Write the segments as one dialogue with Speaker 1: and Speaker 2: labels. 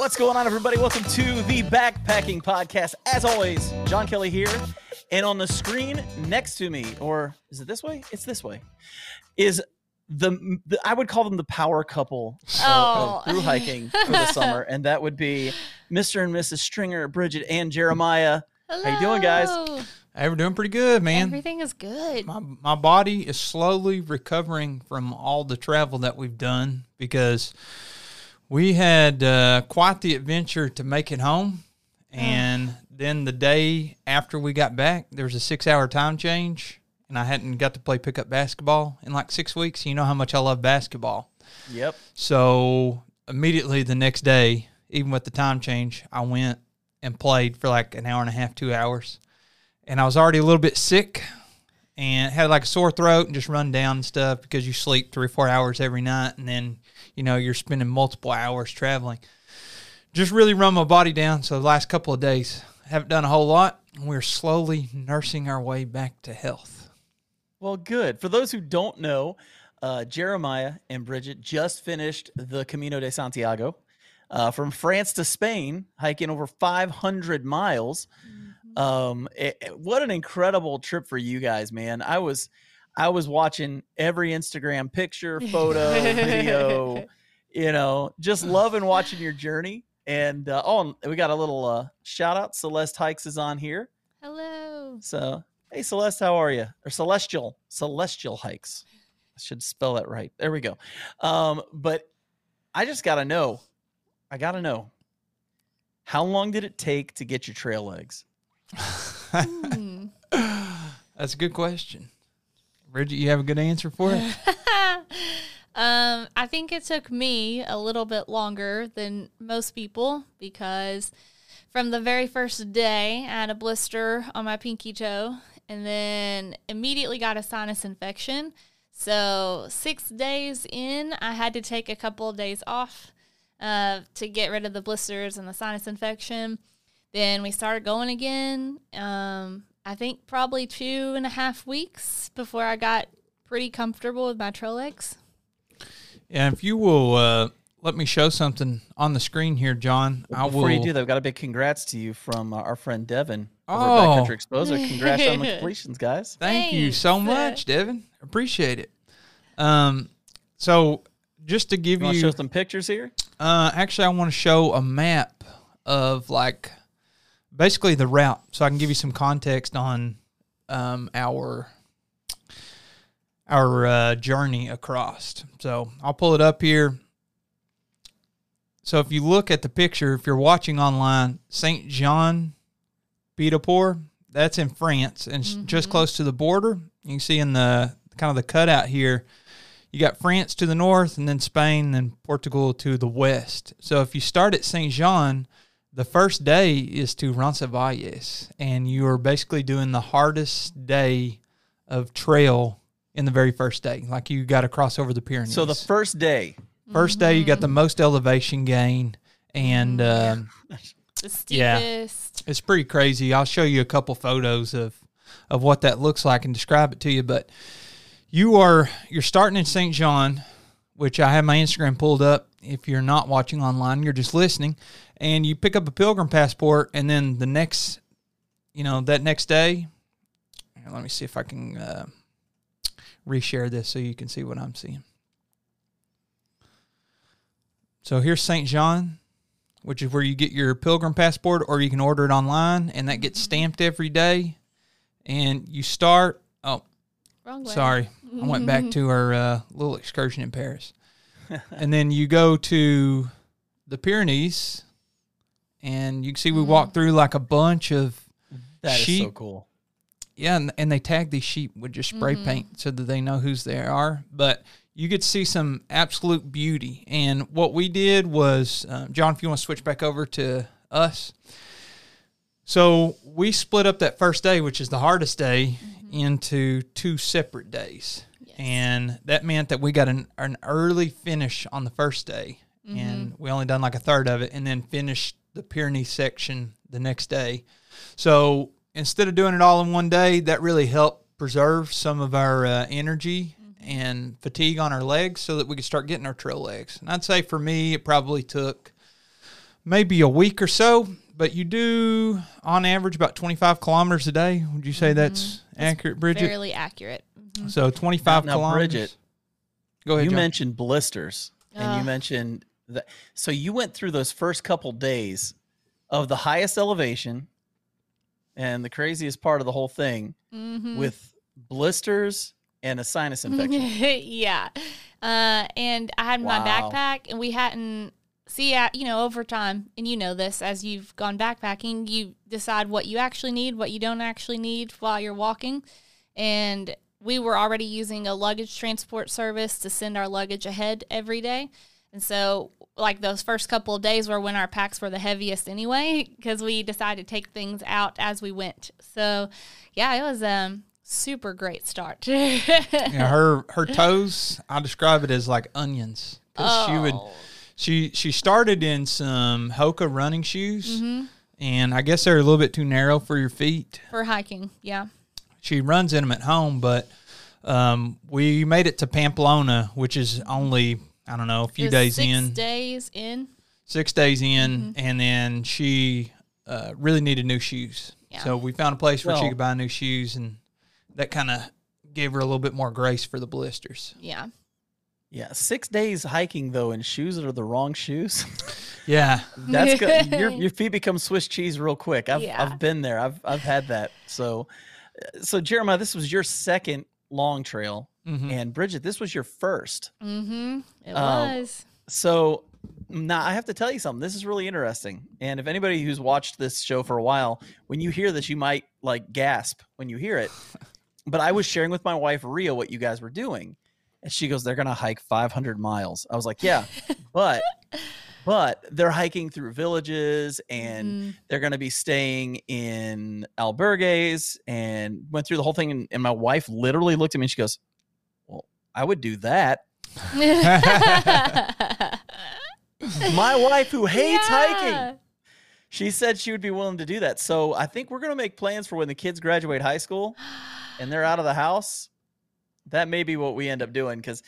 Speaker 1: What's going on, everybody? Welcome to the Backpacking Podcast. As always, John Kelly here. And on the screen next to me, or is it this way? It's this way, is the, the I would call them the power couple of-
Speaker 2: Oh.
Speaker 1: of through hiking for the summer. And that would be Mr. and Mrs. Stringer, Bridgette, and Jeremiah. How you doing, guys?
Speaker 2: Hello.
Speaker 3: Hey, we're doing pretty good, man.
Speaker 2: Everything is good.
Speaker 3: My my body is slowly recovering from all the travel that we've done because we had uh, quite the adventure to make it home, and then the day after we got back, there was a six hour time change, and I hadn't got to play pickup basketball in like six weeks. You know how much I love basketball.
Speaker 1: Yep.
Speaker 3: So immediately the next day, even with the time change, I went and played for like an hour and a half, two hours. And I was already a little bit sick and had like a sore throat and just run down and stuff because you sleep three or four hours every night and then, you know, you're spending multiple hours traveling. Just really run my body down. So the last couple of days, haven't done a whole lot. We're slowly nursing our way back to health.
Speaker 1: Well, good. For those who don't know, uh, Jeremiah and Bridgette just finished the Camino de Santiago uh, from France to Spain, hiking over 500 miles. Um, it- it- what an incredible trip for you guys, man! I was, I was watching every Instagram picture, photo, video, you know, just loving watching your journey. And uh, oh, and we got a little uh, shout out. Celeste Hikes is on here.
Speaker 2: Hello.
Speaker 1: So, hey Celeste, how are you? Or Celestial, Celestial Hikes. I should spell that right. There we go. Um, but I just got to know. I got to know. How long did it take to get your trail legs?
Speaker 2: Hmm.
Speaker 3: That's a good question. Bridgette, you have a good answer for it?
Speaker 2: um, I think it took me a little bit longer than most people because from the very first day, I had a blister on my pinky toe and then immediately got a sinus infection. So, six days in, I had to take a couple of days off uh, to get rid of the blisters and the sinus infection. Then we started going again. Um, I think probably two and a half weeks before I got pretty comfortable with my trail legs.
Speaker 3: And if you will uh, let me show something on the screen here, John, I will.
Speaker 1: Before you do that, I've got a big congrats to you from uh, our friend Devin over
Speaker 3: Oh.
Speaker 1: at Backcountry Exposure. Congrats on the completions, guys.
Speaker 3: Thank you so much, Devin. Appreciate it. Um, so just to give
Speaker 1: You want
Speaker 3: you,
Speaker 1: to show some pictures here?
Speaker 3: uh, actually, I want to show a map of like basically the route, so I can give you some context on um, our our uh, journey across. So I'll pull it up here. So if you look at the picture, if you're watching online, Saint Jean Pied-de-Port, that's in France and it's just close to the border. You can see in the kind of the cutout here, you got France to the north and then Spain and Portugal to the west. So if you start at Saint Jean, the first day is to Roncesvalles and you are basically doing the hardest day of trail in the very first day. Like you got to cross over the Pyrenees.
Speaker 1: So the first day,
Speaker 3: First day, you got the most elevation gain, and um,
Speaker 2: The
Speaker 3: Yeah. it's pretty crazy. I'll show you a couple photos of of what that looks like and describe it to you. But you are you're starting in St. John, which I have my Instagram pulled up. If you're not watching online, you're just listening, and you pick up a pilgrim passport, and then the next, you know, that next day. Let me see if I can uh, reshare this so you can see what I'm seeing. So here's St. John, which is where you get your pilgrim passport, or you can order it online, and that gets stamped every day. And you start. Oh,
Speaker 2: Wrong way.
Speaker 3: sorry, I went back to our uh, little excursion in Paris, and then you go to the Pyrenees, and you can see we mm-hmm. walk through like a bunch of
Speaker 1: that is so cool.
Speaker 3: yeah, and, and they tag these sheep with just spray mm-hmm. paint so that they know whose they are. But you get to see some absolute beauty. And what we did was, uh, John, if you want to switch back over to us. So we split up that first day, which is the hardest day, mm-hmm. into two separate days. And that meant that we got an, an early finish on the first day. And we only done like a third of it and then finished the Pyrenees section the next day. So instead of doing it all in one day, that really helped preserve some of our uh, energy mm-hmm. and fatigue on our legs so that we could start getting our trail legs. And I'd say for me, it probably took maybe a week or so, but you do on average about 25 kilometers a day. Would you say mm-hmm. that's accurate, Bridgette?
Speaker 2: Fairly accurate. Mm-hmm.
Speaker 3: so 25
Speaker 1: Now,
Speaker 3: kilometers.
Speaker 1: Bridgette,
Speaker 3: go ahead.
Speaker 1: you
Speaker 3: John.
Speaker 1: mentioned blisters, and you mentioned that. So you went through those first couple days of the highest elevation, and the craziest part of the whole thing
Speaker 2: Mm-hmm.
Speaker 1: with blisters and a sinus infection.
Speaker 2: yeah. Uh, and I had my backpack, and we hadn't see, uh, you know, over time, and you know this as you've gone backpacking, you decide what you actually need, what you don't actually need while you're walking, and we were already using a luggage transport service to send our luggage ahead every day, and so like those first couple of days were when our packs were the heaviest anyway because we decided to take things out as we went. So yeah, it was um super great start.
Speaker 3: Yeah, her her toes, I describe it as like onions. 'Cause she would
Speaker 2: Oh.
Speaker 3: she she started in some Hoka running shoes,
Speaker 2: Mm-hmm.
Speaker 3: and I guess they're a little bit too narrow for your feet.
Speaker 2: for hiking. Yeah.
Speaker 3: She runs in them at home, but um, we made it to Pamplona, which is only I don't know a few
Speaker 2: It was
Speaker 3: days
Speaker 2: six
Speaker 3: in,
Speaker 2: days in.
Speaker 3: six days in,
Speaker 2: Mm-hmm.
Speaker 3: and then she uh, really needed new shoes.
Speaker 2: Yeah.
Speaker 3: So we found a place where she could buy new shoes, and that kind of gave her a little bit more grace for the blisters.
Speaker 2: Yeah.
Speaker 1: Yeah, six days hiking though in shoes that are the wrong shoes.
Speaker 3: Yeah,
Speaker 1: That's good. Your your feet become Swiss cheese real quick. I've
Speaker 2: Yeah.
Speaker 1: I've been there. I've I've had that. So, so Jeremiah, this was your second long trail,
Speaker 3: Mhm.
Speaker 1: and Bridgette, this was your first.
Speaker 2: Mm-hmm. It
Speaker 1: Um,
Speaker 2: was.
Speaker 1: So now I have to tell you something. This is really interesting. And if anybody who's watched this show for a while, when you hear this, you might like gasp when you hear it. But I was sharing with my wife Ria what you guys were doing, and she goes, "They're gonna hike 500 miles." I was like, "Yeah, but." But they're hiking through villages and
Speaker 2: Mhm.
Speaker 1: they're going to be staying in albergues and went through the whole thing. And, and my wife literally looked at me and she goes, I would do that. My wife, who hates
Speaker 2: Yeah.
Speaker 1: hiking, she said she would be willing to do that. So I think we're going to make plans for when the kids graduate high school and they're out of the house. That may be what we end up doing because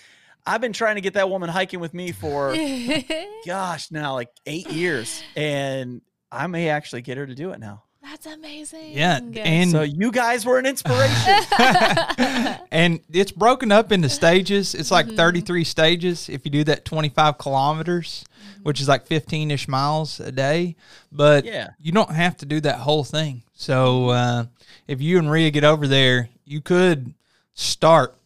Speaker 1: I've been trying to get that woman hiking with me for, gosh, now like eight years. And I may actually get her to do it now.
Speaker 2: That's amazing.
Speaker 3: yeah, and
Speaker 1: So you guys were an inspiration.
Speaker 3: and it's broken up into stages. It's
Speaker 2: Mm-hmm.
Speaker 3: like 33 stages if you do that 25 kilometers,
Speaker 2: Mm-hmm.
Speaker 3: which is like 15 ish miles a day. But
Speaker 1: Yeah.
Speaker 3: you don't have to do that whole thing. So uh, if you and Rhea get over there, you could start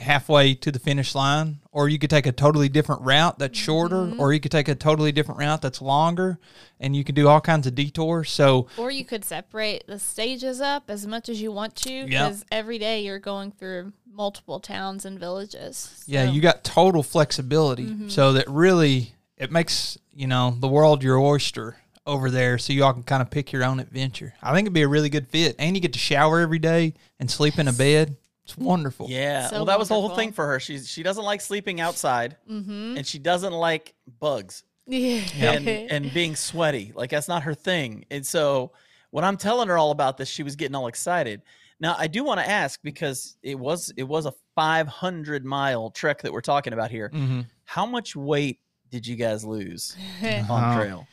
Speaker 3: halfway to the finish line, or you could take a totally different route that's shorter,
Speaker 2: Mm-hmm.
Speaker 3: or you could take a totally different route that's longer, and you can do all kinds of detours. So
Speaker 2: or you could separate the stages up as much as you want to because every day you're going through multiple towns and villages.
Speaker 3: Yeah, you got total flexibility, so that really it makes you know the world your oyster over there, so y'all can kind of pick your own adventure. I think it'd be a really good fit, and you get to shower every day and sleep in a bed. It's wonderful.
Speaker 1: Yeah.
Speaker 2: So
Speaker 1: well, that was the whole
Speaker 2: wonderful.
Speaker 1: thing for her. She's she doesn't like sleeping outside,
Speaker 2: Mm-hmm.
Speaker 1: and she doesn't like bugs
Speaker 2: Yeah.
Speaker 1: and and being sweaty. Like that's not her thing. And so when I'm telling her all about this, she was getting all excited. Now I do want to ask because it was it was a 500 mile trek that we're talking about here.
Speaker 3: hmm
Speaker 1: How much weight did you guys lose on trail?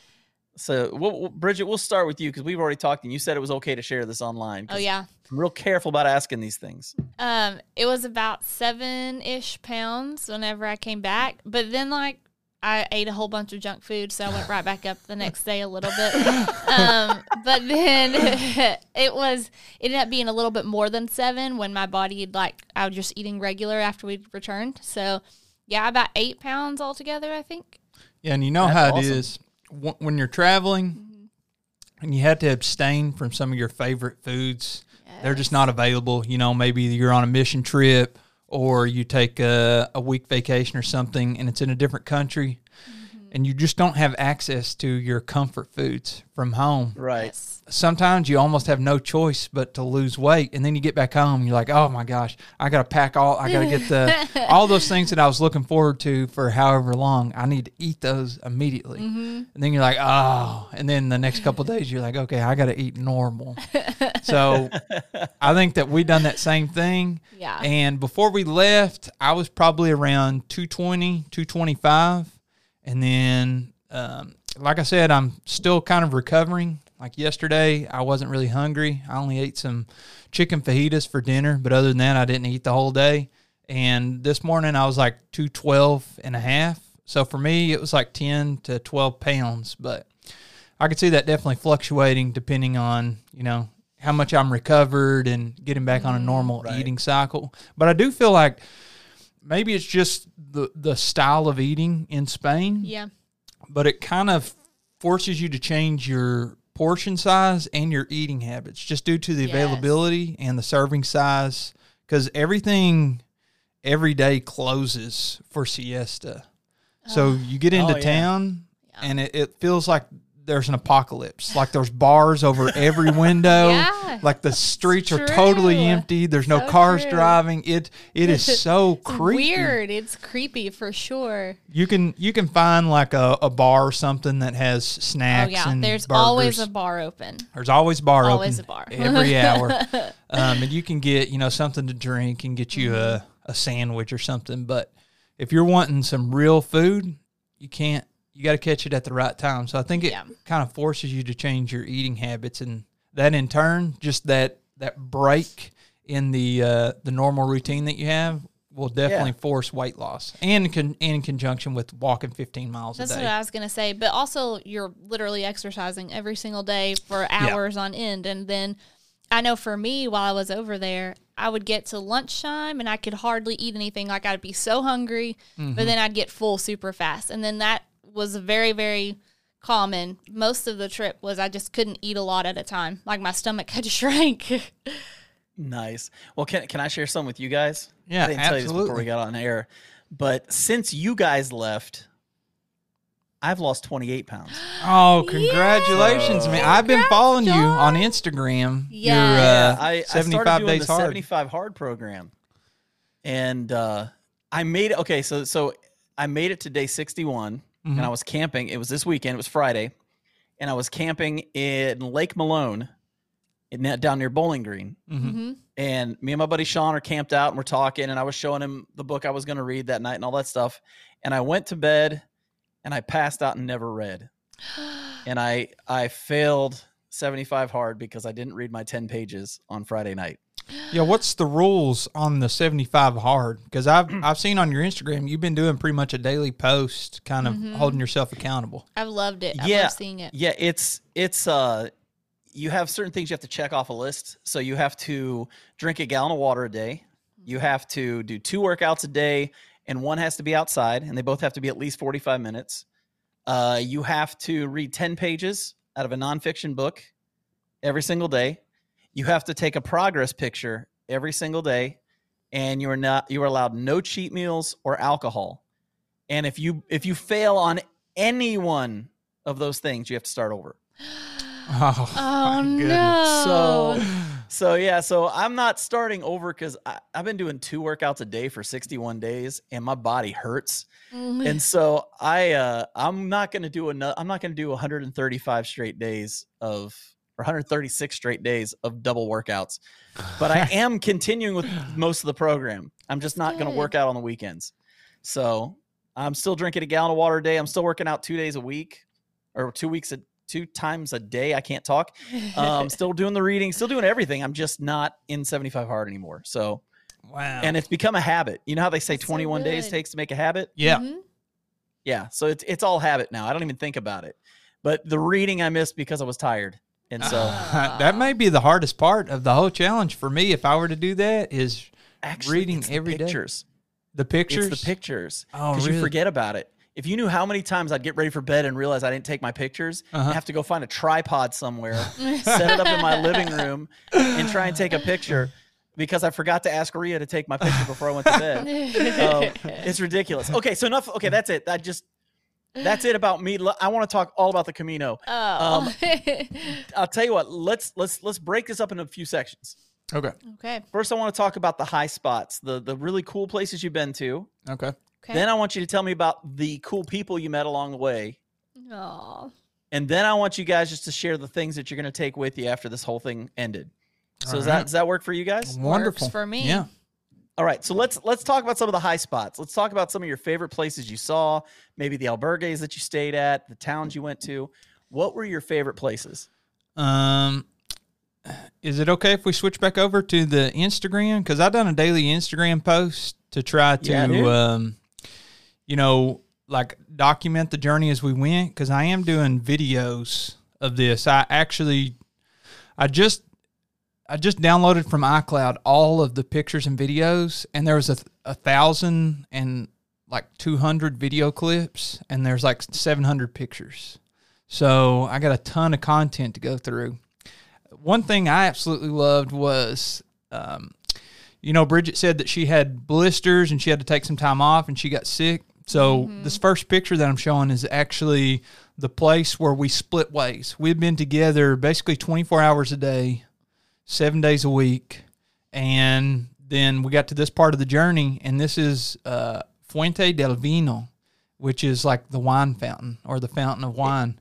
Speaker 1: So, we'll, we'll- Bridgette, we'll start with you because we've already talked, and you said it was okay to share this online.
Speaker 2: Oh yeah.
Speaker 1: I'm real careful about asking these things.
Speaker 2: Um, it was about seven ish pounds whenever I came back, but then like I ate a whole bunch of junk food, so I went right back up the next day a little bit. Um, but then it was it ended up being a little bit more than seven when my body like I was just eating regular after we returned. So yeah, about eight pounds altogether, I think.
Speaker 3: Yeah, and you know
Speaker 1: That's
Speaker 3: how it
Speaker 1: awesome.
Speaker 3: is Wh- when you're traveling mm-hmm. and you have to abstain from some of your favorite foods. They're just not available. You know, maybe you're on a mission trip or you take a, a week vacation or something and it's in a different country and you just don't have access to your comfort foods from home.
Speaker 1: Right.
Speaker 2: Yes.
Speaker 3: sometimes you almost have no choice but to lose weight and then you get back home you're like oh my gosh i gotta pack all i gotta get the all those things that i was looking forward to for however long i need to eat those immediately. Mm-hmm. And then you're like oh. And then the next couple of days you're like okay i gotta eat normal. So i think that we done that same thing.
Speaker 2: Yeah.
Speaker 3: and before we left i was probably around 220 225 and then, um, like I said, I'm still kind of recovering. Like yesterday, I wasn't really hungry. I only ate some chicken fajitas for dinner, but other than that, I didn't eat the whole day. And this morning, I was like 212 and a half. So for me, it was like 10 to 12 pounds. But I could see that definitely fluctuating depending on, you know, how much I'm recovered and getting back on a normal
Speaker 1: Right.
Speaker 3: eating cycle. But I do feel like maybe it's just the the style of eating in Spain,
Speaker 2: Yeah.
Speaker 3: but it kind of forces you to change your portion size and your eating habits just due to the
Speaker 2: Yes.
Speaker 3: availability and the serving size cuz everything every day closes for siesta. So ah. you get into
Speaker 1: Oh, yeah.
Speaker 3: town and it, it feels like there's an apocalypse. Like there's bars over every window.
Speaker 2: Yeah.
Speaker 3: Like the streets are totally empty. There's no
Speaker 2: So
Speaker 3: cars
Speaker 2: true.
Speaker 3: driving. It it is so
Speaker 2: It's
Speaker 3: creepy.
Speaker 2: weird. It's creepy for sure.
Speaker 3: You can you can find like a, a bar or something that has snacks
Speaker 2: oh yeah.
Speaker 3: and
Speaker 2: There's
Speaker 3: burgers.
Speaker 2: always a bar open.
Speaker 3: There's always a bar
Speaker 2: Always
Speaker 3: open.
Speaker 2: a bar.
Speaker 3: every hour. Um, and you can get, you know, something to drink and get you a, a sandwich or something. But if you're wanting some real food, you can't you gotta catch it at the right time. So I think it
Speaker 2: Yeah.
Speaker 3: kind of forces you to change your eating habits and that in turn, just that that break in the uh, the normal routine that you have will definitely force weight loss and con- in conjunction with walking 15 miles
Speaker 2: That's
Speaker 3: a
Speaker 2: what. I was gonna say. But also, you're literally exercising every single day for hours on end, and then I know for me, while I was over there, I would get to lunchtime and I could hardly eat anything. Like I'd be so hungry,
Speaker 3: Mm-hmm.
Speaker 2: but then I'd get full super fast, and then that was very, very common. Most of the trip was I just couldn't eat a lot at a time. Like my stomach had shrank.
Speaker 1: Nice. Well, can can I share some with you guys?
Speaker 3: Yeah,
Speaker 1: I didn't tell you this before we got on air, but since you guys left, I've lost 28 pounds.
Speaker 3: Oh, congratulations, man! I've been following you on Instagram.
Speaker 2: Yeah.
Speaker 3: Your uh,
Speaker 1: I, I
Speaker 3: 75
Speaker 1: started doing
Speaker 3: days
Speaker 1: the
Speaker 3: hard.
Speaker 1: 75 hard program, and uh, I made it. Okay, so so I made it to day 61,
Speaker 3: Mm-hmm.
Speaker 1: and I was camping. It was this weekend. It was Friday, and I was camping in Lake Malone, in, down near Bowling Green.
Speaker 2: hmm
Speaker 1: and me and my buddy Sean are camped out and we're talking and I was showing him the book I was going to read that night and all that stuff and I went to bed and I passed out and never read and I I failed 75 hard because I didn't read my 10 pages on Friday night.
Speaker 3: Yeah, what's the rules on the 75 hard? Because I've I've seen on your Instagram you've been doing pretty much a daily post, kind of holding yourself accountable.
Speaker 2: I've loved it. Yeah, I
Speaker 1: yeah,
Speaker 2: love seeing it.
Speaker 1: Yeah, it's it's uh you have certain things you have to check off a list. So you have to drink a gallon of water a day. You have to do two workouts a day, and one has to be outside, and they both have to be at least 45 minutes. Uh, you have to read 10 pages out of a nonfiction book every single day. You have to take a progress picture every single day, and you are not you are allowed no cheat meals or alcohol. And if you if you fail on any one of those things, you have to start over.
Speaker 3: Oh,
Speaker 2: Oh
Speaker 3: my goodness.
Speaker 2: no!
Speaker 1: So, so yeah, so I'm not starting over because I've been doing two workouts a day for 61 days, and my body hurts. and so I, uh, I'm not gonna do another. I'm not gonna do 135 straight days of, or 136 straight days of double workouts. But I am continuing with most of the program. I'm just not gonna work out on the weekends. So I'm still drinking a gallon of water a day. I'm still working out two days a week, or two weeks a two times a day. I can't talk um, still doing the reading, still doing everything. I'm just not in 75 hard anymore. So,
Speaker 3: wow.
Speaker 1: and it's become a habit. You know how they say
Speaker 2: That's so
Speaker 1: 21 days takes to make a habit?
Speaker 3: yeah.
Speaker 2: Mhm.
Speaker 1: Yeah. So it's it's all habit now. I don't even think about it. But the reading I missed because I was tired, and so
Speaker 3: that may be the hardest part of the whole challenge for me. If I were to do that, is
Speaker 1: actually
Speaker 3: reading
Speaker 1: it's the
Speaker 3: every day.
Speaker 1: pictures.
Speaker 3: the pictures.
Speaker 1: It's the pictures.
Speaker 3: Oh,
Speaker 1: Because
Speaker 3: really?
Speaker 1: you forget about it. If you knew how many times I'd get ready for bed and realize I didn't take my pictures,
Speaker 3: Uh-huh.
Speaker 1: and have to go find a tripod somewhere, set it up in my living room, and try and take a picture. because I forgot to ask Ria to take my picture before I went to bed. um, it's ridiculous. Okay, so enough. Okay, that's it. I just that's it about me. I want to talk all about the Camino.
Speaker 2: oh.
Speaker 1: Um, I'll tell you what. Let's let's let's break this up into a few sections.
Speaker 3: Okay.
Speaker 2: okay.
Speaker 1: First, I want to talk about the high spots, the the really cool places you've been to.
Speaker 3: Okay.
Speaker 2: Okay.
Speaker 1: Then I want you to tell me about the cool people you met along the way.
Speaker 2: Aw.
Speaker 1: And then I want you guys just to share the things that you're going to take with you after this whole thing ended. So
Speaker 3: All
Speaker 1: does
Speaker 3: right.
Speaker 1: that does that work for you guys?
Speaker 3: Wonderful
Speaker 2: for me.
Speaker 3: Yeah.
Speaker 1: All right, so let's let's talk about some of the high spots. Let's talk about some of your favorite places you saw, maybe the albergues that you stayed at, the towns you went to. What were your favorite places?
Speaker 3: Um, is it okay if we switch back over to the Instagram? Because I done a daily Instagram post to try to,
Speaker 1: Yeah,
Speaker 3: um, you know, like document the journey as we went. Because I am doing videos of this. I actually, I just, I just downloaded from iCloud all of the pictures and videos, and there was a, a thousand and like two hundred video clips, and there's like seven hundred pictures. So I got a ton of content to go through. One thing I absolutely loved was, um, you know, Bridgette said that she had blisters and she had to take some time off and she got sick. So this first picture that I'm showing is actually the place where we split ways. We've been together basically 24 hours a day, seven days a week, and then we got to this part of the journey, and this is uh, Fuente del Vino, which is like the wine fountain or the fountain of wine.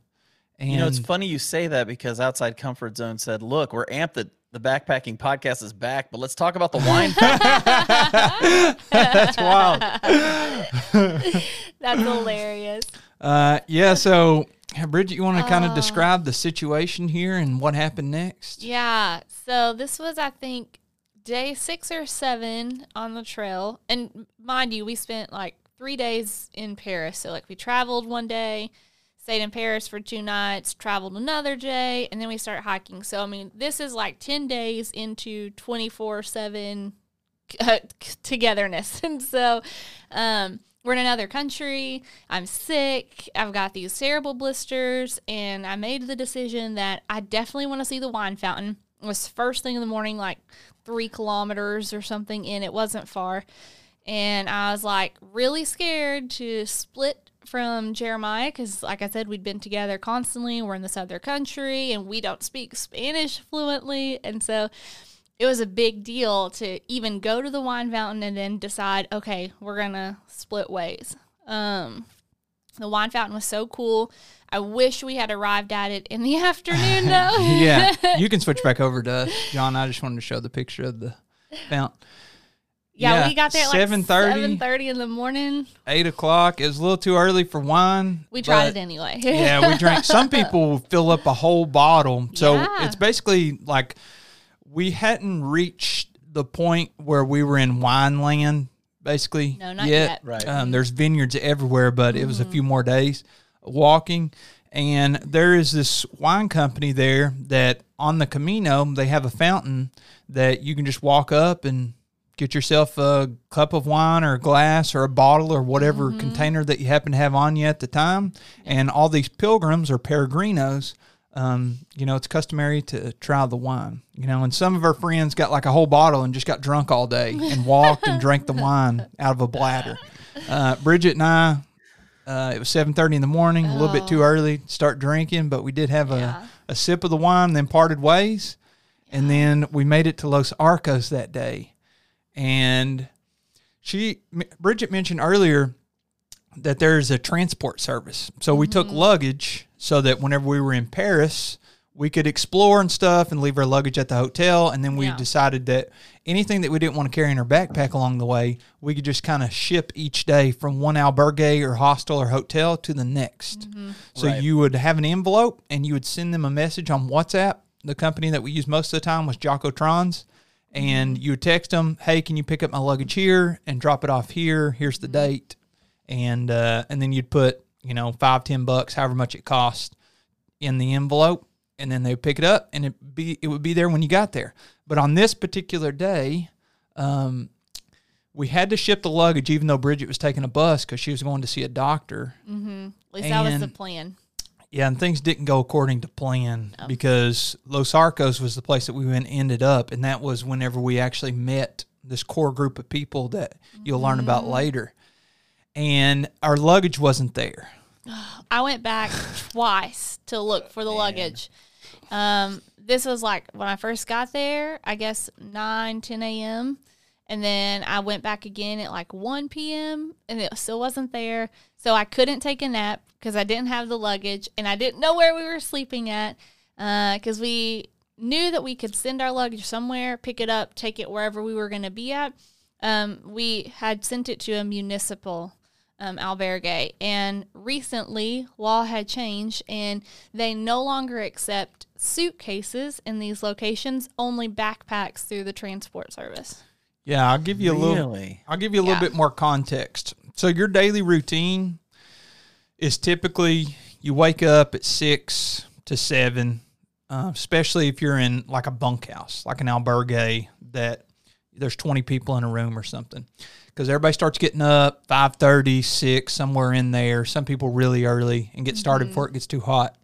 Speaker 3: And
Speaker 1: You know, it's funny you say that because Outside Comfort Zone said, "Look, we're amped that the backpacking podcast is back, but let's talk about the wine."
Speaker 3: that's wild.
Speaker 2: That's hilarious.
Speaker 3: Uh, yeah. So, Bridgette, you want to kind of
Speaker 2: Uh.
Speaker 3: describe the situation here and what happened next?
Speaker 2: Yeah. So this was, I think, day six or seven on the trail. And mind you, we spent like three days in Paris. So, like, we traveled one day, stayed in Paris for two nights, traveled another day, and then we start hiking. So, I mean, this is like 10 days into 24 7 uh, togetherness. And so, um, we're in another country. I'm sick. I've got these terrible blisters, and I made the decision that I definitely want to see the wine fountain. It was first thing in the morning, like three kilometers or something in. It wasn't far, and I was like really scared to split from Jeremiah because, like I said, we'd been together constantly. We're in this other country, and we don't speak Spanish fluently, and so it was a big deal to even go to the wine fountain and then decide, okay, we're gonna split ways. Um, the wine fountain was so cool. I wish we had arrived at it in the afternoon, though.
Speaker 3: yeah, you can switch back over to us, John. I just wanted to show the picture of the fountain.
Speaker 2: yeah,
Speaker 3: Yeah,
Speaker 2: we got there at like
Speaker 3: 7:30.
Speaker 2: seven thirty in the morning.
Speaker 3: Eight o'clock. It was a little too early for wine.
Speaker 2: We tried it anyway.
Speaker 3: yeah, we drank. Some people fill up a whole bottle. So
Speaker 2: Yeah.
Speaker 3: it's basically like we hadn't reached the point where we were in wine land, basically.
Speaker 2: No, not yet.
Speaker 1: Right.
Speaker 3: Um, there's vineyards everywhere, but it was a few more days walking. And there is this wine company there that on the Camino, they have a fountain that you can just walk up and get yourself a cup of wine or a glass or a bottle or whatever container that you happen to have on you at the time. And all these pilgrims or peregrinos, um, you know, it's customary to try the wine, you know, and some of our friends got like a whole bottle and just got drunk all day and walked and drank the wine out of a bladder. Uh, Bridgette and I, uh, it was seven thirty in the morning, a little bit too early to start drinking, but we did have
Speaker 2: Yeah.
Speaker 3: a, a sip of the wine, then parted ways, and then we made it to Los Arcos that day, and she Bridgette mentioned earlier that there's a transport service, so we took luggage so that whenever we were in Paris. We could explore and stuff and leave our luggage at the hotel. And then we
Speaker 2: Yeah.
Speaker 3: decided that anything that we didn't want to carry in our backpack along the way, we could just kind of ship each day from one albergue or hostel or hotel to the next. Mm-hmm. So
Speaker 1: Right.
Speaker 3: you would have an envelope and you would send them a message on WhatsApp. The company that we used most of the time was Jacotrans. And mm-hmm. you would text them, hey, can you pick up my luggage here and drop it off here? Here's the mm-hmm. date. And uh, and then you'd put, you know, five, ten bucks, however much it cost in the envelope and then they would pick it up and it be it would be there when you got there. But on this particular day, um, we had to ship the luggage even though Bridgette was taking a bus because she was going to see a doctor.
Speaker 2: At least that was the plan.
Speaker 3: Yeah, and things didn't go according to plan because Los Arcos was the place that we went ended up, and that was whenever we actually met this core group of people that you'll learn about later. And our luggage wasn't there.
Speaker 2: I went back twice to look for the luggage. Um, this was like when I first got there, I guess 9, 10 a.m. And then I went back again at like 1 p.m. and it still wasn't there. So I couldn't take a nap because I didn't have the luggage and I didn't know where we were sleeping at because we knew that we could send our luggage somewhere, pick it up, take it wherever we were going to be at. Um, we had sent it to a municipal um, albergue. And recently, law had changed, and they no longer accept suitcases in these locations, only backpacks through the transport service.
Speaker 3: Yeah, I'll give you a little.
Speaker 1: Really?
Speaker 3: I'll give you a little
Speaker 2: Yeah.
Speaker 3: bit more context. So your daily routine is typically you wake up at six to seven, uh, especially if you're in like a bunkhouse, like an albergue that there's 20 people in a room or something. Because everybody starts getting up 5.30, 6, somewhere in there. Some people really early and get started before it gets too hot.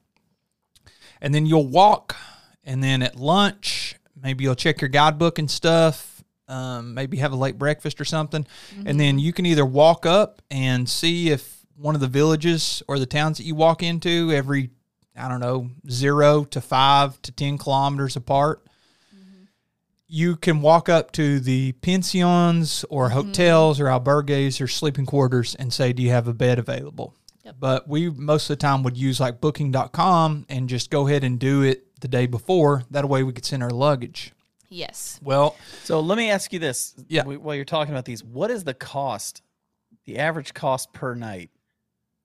Speaker 3: And then you'll walk, and then at lunch, maybe you'll check your guidebook and stuff. Um, maybe have a late breakfast or something, and then you can either walk up and see if one of the villages or the towns that you walk into every I don't know zero to five to ten kilometers apart. You can walk up to the pensions or hotels or albergues or sleeping quarters and say, "Do you have a bed available?"
Speaker 2: Yep.
Speaker 3: But we most of the time would use like Booking.com and just go ahead and do it the day before. That way, we could send our luggage.
Speaker 2: Yes.
Speaker 3: Well,
Speaker 1: So let me ask you this.
Speaker 3: Yeah.
Speaker 1: While you're talking about these, what is the cost, the average cost per night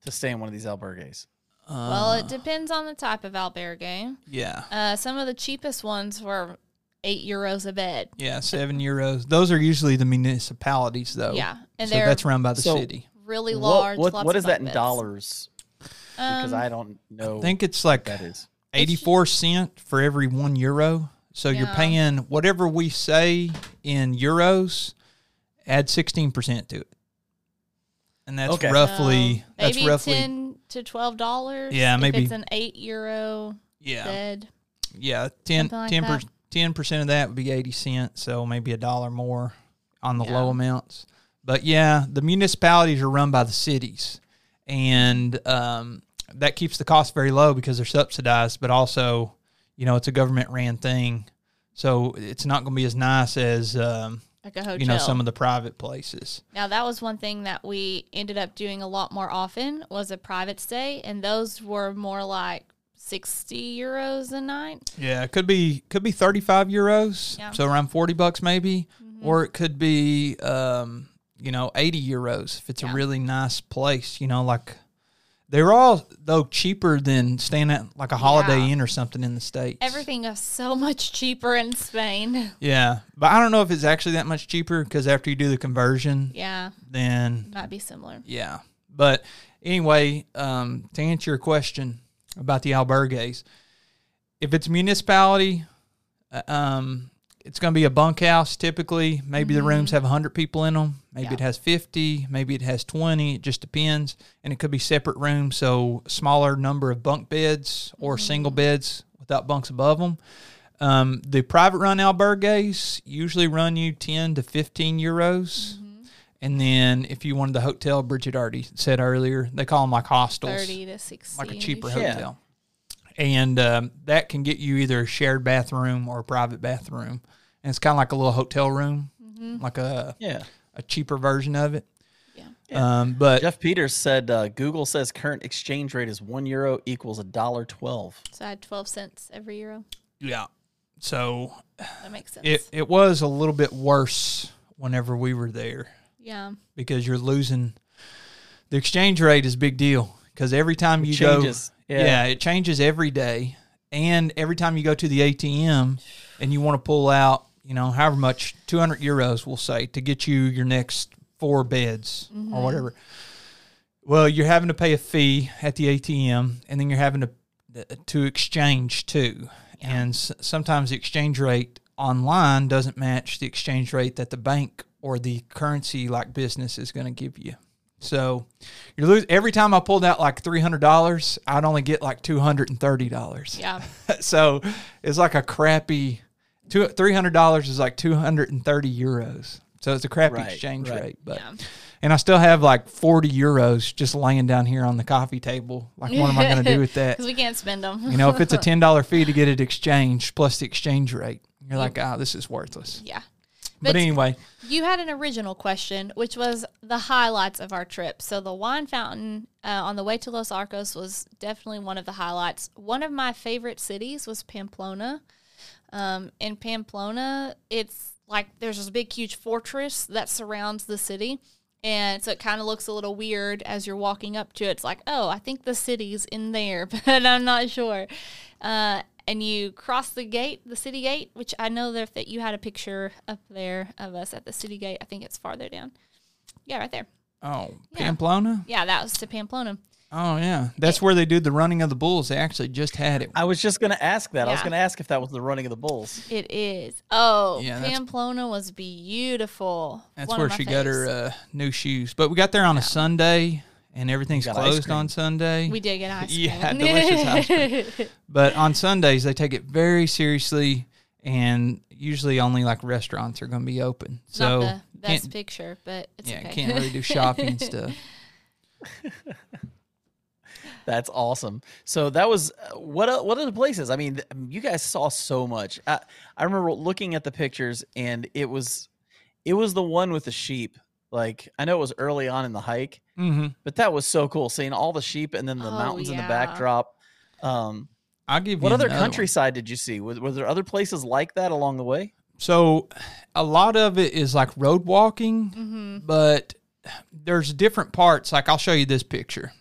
Speaker 1: to stay in one of these albergues?
Speaker 2: well, it depends on the type of albergue.
Speaker 3: yeah.
Speaker 2: Uh, some of the cheapest ones were eight euros a bed.
Speaker 3: Yeah, seven euros. Those are usually the municipalities, though.
Speaker 2: Yeah, and
Speaker 3: so
Speaker 2: they're
Speaker 3: that's run by the
Speaker 1: So-
Speaker 3: city.
Speaker 2: really large.
Speaker 1: What,
Speaker 2: lots
Speaker 1: what
Speaker 2: of
Speaker 1: is that in
Speaker 2: beds.
Speaker 1: dollars? Because
Speaker 2: Um,
Speaker 1: I don't know.
Speaker 3: I think it's like
Speaker 1: that is.
Speaker 3: eighty-four cent for every one euro. So you're paying whatever we say in euros. Add sixteen percent to it, and that's
Speaker 1: Okay.
Speaker 3: roughly
Speaker 2: So
Speaker 3: that's
Speaker 2: maybe
Speaker 3: roughly
Speaker 2: ten to twelve dollars.
Speaker 3: Yeah,
Speaker 2: if
Speaker 3: maybe-
Speaker 2: it's an eight euro
Speaker 3: yeah
Speaker 2: bed.
Speaker 3: yeah 10
Speaker 2: Something like that.
Speaker 3: percent of that would be eighty cents. So maybe a dollar more on the
Speaker 2: Yeah.
Speaker 3: low amounts. But yeah, the municipalities are run by the cities, and um, that keeps the cost very low because they're subsidized. But also, you know, it's a government ran thing, so it's not going to be as nice as um,
Speaker 2: like a hotel.
Speaker 3: you know some of the private places.
Speaker 2: now that was one thing that we ended up doing a lot more often was a private stay, and those were more like sixty euros a night.
Speaker 3: Yeah, it could be could be thirty five euros,
Speaker 2: Yeah. Mm-hmm.
Speaker 3: so around forty bucks maybe, or it could be um, you know eighty euros if it's
Speaker 2: Yeah.
Speaker 3: a really nice place. You know, like they're all though cheaper than staying at like a Holiday
Speaker 2: Yeah.
Speaker 3: Inn or something in the states.
Speaker 2: Everything is so much cheaper in Spain.
Speaker 3: Yeah, but I don't know if it's actually that much cheaper because after you do the conversion,
Speaker 2: Yeah,
Speaker 3: then
Speaker 2: might be similar.
Speaker 3: yeah. But anyway, um, to answer your question about the albergues, if it's a municipality, uh, um, it's going to be a bunkhouse typically. Maybe the rooms have 100 people in them. Maybe
Speaker 2: Yeah.
Speaker 3: it has 50. Maybe it has 20. It just depends. And it could be separate rooms, so smaller number of bunk beds or single beds without bunks above them. Um, the private run albergues usually run you 10 to 15 euros. And then if you wanted the hotel, Bridgette already said earlier, they call them like hostels,
Speaker 2: Thirty to sixty.
Speaker 3: like a cheaper
Speaker 1: Yeah.
Speaker 3: hotel. And um, that can get you either a shared bathroom or a private bathroom. And it's kind of like a little hotel room, like a,
Speaker 1: Yeah.
Speaker 3: a cheaper version of it.
Speaker 2: Yeah.
Speaker 3: Um, but
Speaker 1: Jeff Peters said uh, Google says current exchange rate is one euro equals a dollar twelve.
Speaker 2: So I had twelve cents every euro.
Speaker 3: yeah, so
Speaker 2: That makes sense.
Speaker 3: it, it was a little bit worse whenever we were there.
Speaker 2: Yeah.
Speaker 3: because you're losing the exchange rate is a big deal because every time you
Speaker 1: changes,
Speaker 3: go
Speaker 1: yeah.
Speaker 3: yeah. it changes every day and every time you go to the ATM and you want to pull out you know however much 200 euros we'll say to get you your next four beds or mm-hmm. whatever well you're having to pay a fee at the ATM and then you're having to to exchange too and s- sometimes the exchange rate online doesn't match the exchange rate that the bank or the currency like business is going to give you So you're losing every time I pulled out like three hundred dollars, I'd only get like two hundred and thirty dollars.
Speaker 2: Yeah.
Speaker 3: so it's like a crappy two three hundred dollars is like two hundred and thirty euros. So it's a crappy
Speaker 1: Right,
Speaker 3: exchange
Speaker 1: right.
Speaker 3: rate. But
Speaker 2: Yeah.
Speaker 3: and I still have like forty euros just laying down here on the coffee table. Like what am I gonna do with that?
Speaker 2: Because we can't spend them.
Speaker 3: You know, if it's a ten dollar fee to get it exchanged plus the exchange rate, you're like, ah, this is worthless.
Speaker 2: yeah.
Speaker 3: But,
Speaker 2: But-
Speaker 3: anyway,
Speaker 2: You had an original question, which was the highlights of our trip. So the wine fountain uh, on the way to Los Arcos was definitely one of the highlights. One of my favorite cities was Pamplona. Um, in Pamplona, it's like there's this big, huge fortress that surrounds the city. And so it kind of looks a little weird as you're walking up to it. It's like, oh, I think the city's in there, but I'm not sure. Uh, and you cross the gate, the city gate, which I know that, that you had a picture up there of us at the city gate. I think it's farther down. Yeah, right there.
Speaker 3: oh,
Speaker 2: Yeah.
Speaker 3: Pamplona.
Speaker 2: Yeah, that was to Pamplona.
Speaker 3: Oh yeah, that's where they do the running of the bulls. They actually just had it.
Speaker 1: I was just going to ask that. I was going to ask if that was the running of the bulls.
Speaker 2: It is. Oh,
Speaker 3: Yeah,
Speaker 2: Pamplona was beautiful.
Speaker 3: That's
Speaker 2: One
Speaker 3: where
Speaker 2: my
Speaker 3: she got her uh, new shoes. But we got there on a Sunday, and everything's
Speaker 1: Got ice
Speaker 3: closed on Sunday.
Speaker 2: we did get ice cream.
Speaker 3: Yeah, delicious ice cream. But on Sundays, they take it very seriously, and usually only like restaurants are going to be open. So
Speaker 2: Not the best picture, but it's
Speaker 3: yeah,
Speaker 2: okay.
Speaker 3: can't really do shopping and stuff.
Speaker 1: That's awesome. So that was uh, what? o- What other places? I mean, th- you guys saw so much. I, I remember looking at the pictures, and it was, it was the one with the sheep. Like I know it was early on in the hike,
Speaker 3: hmm
Speaker 1: but that was so cool seeing all the sheep and then the
Speaker 2: Oh,
Speaker 1: mountains in the backdrop. Um,
Speaker 3: I'll give you
Speaker 1: what other
Speaker 3: another one.
Speaker 1: countryside did you see? Was, were there other places like that along the way?
Speaker 3: So a lot of it is like road walking,
Speaker 2: Mm-hmm.
Speaker 3: but there's different parts. Like I'll show you this picture.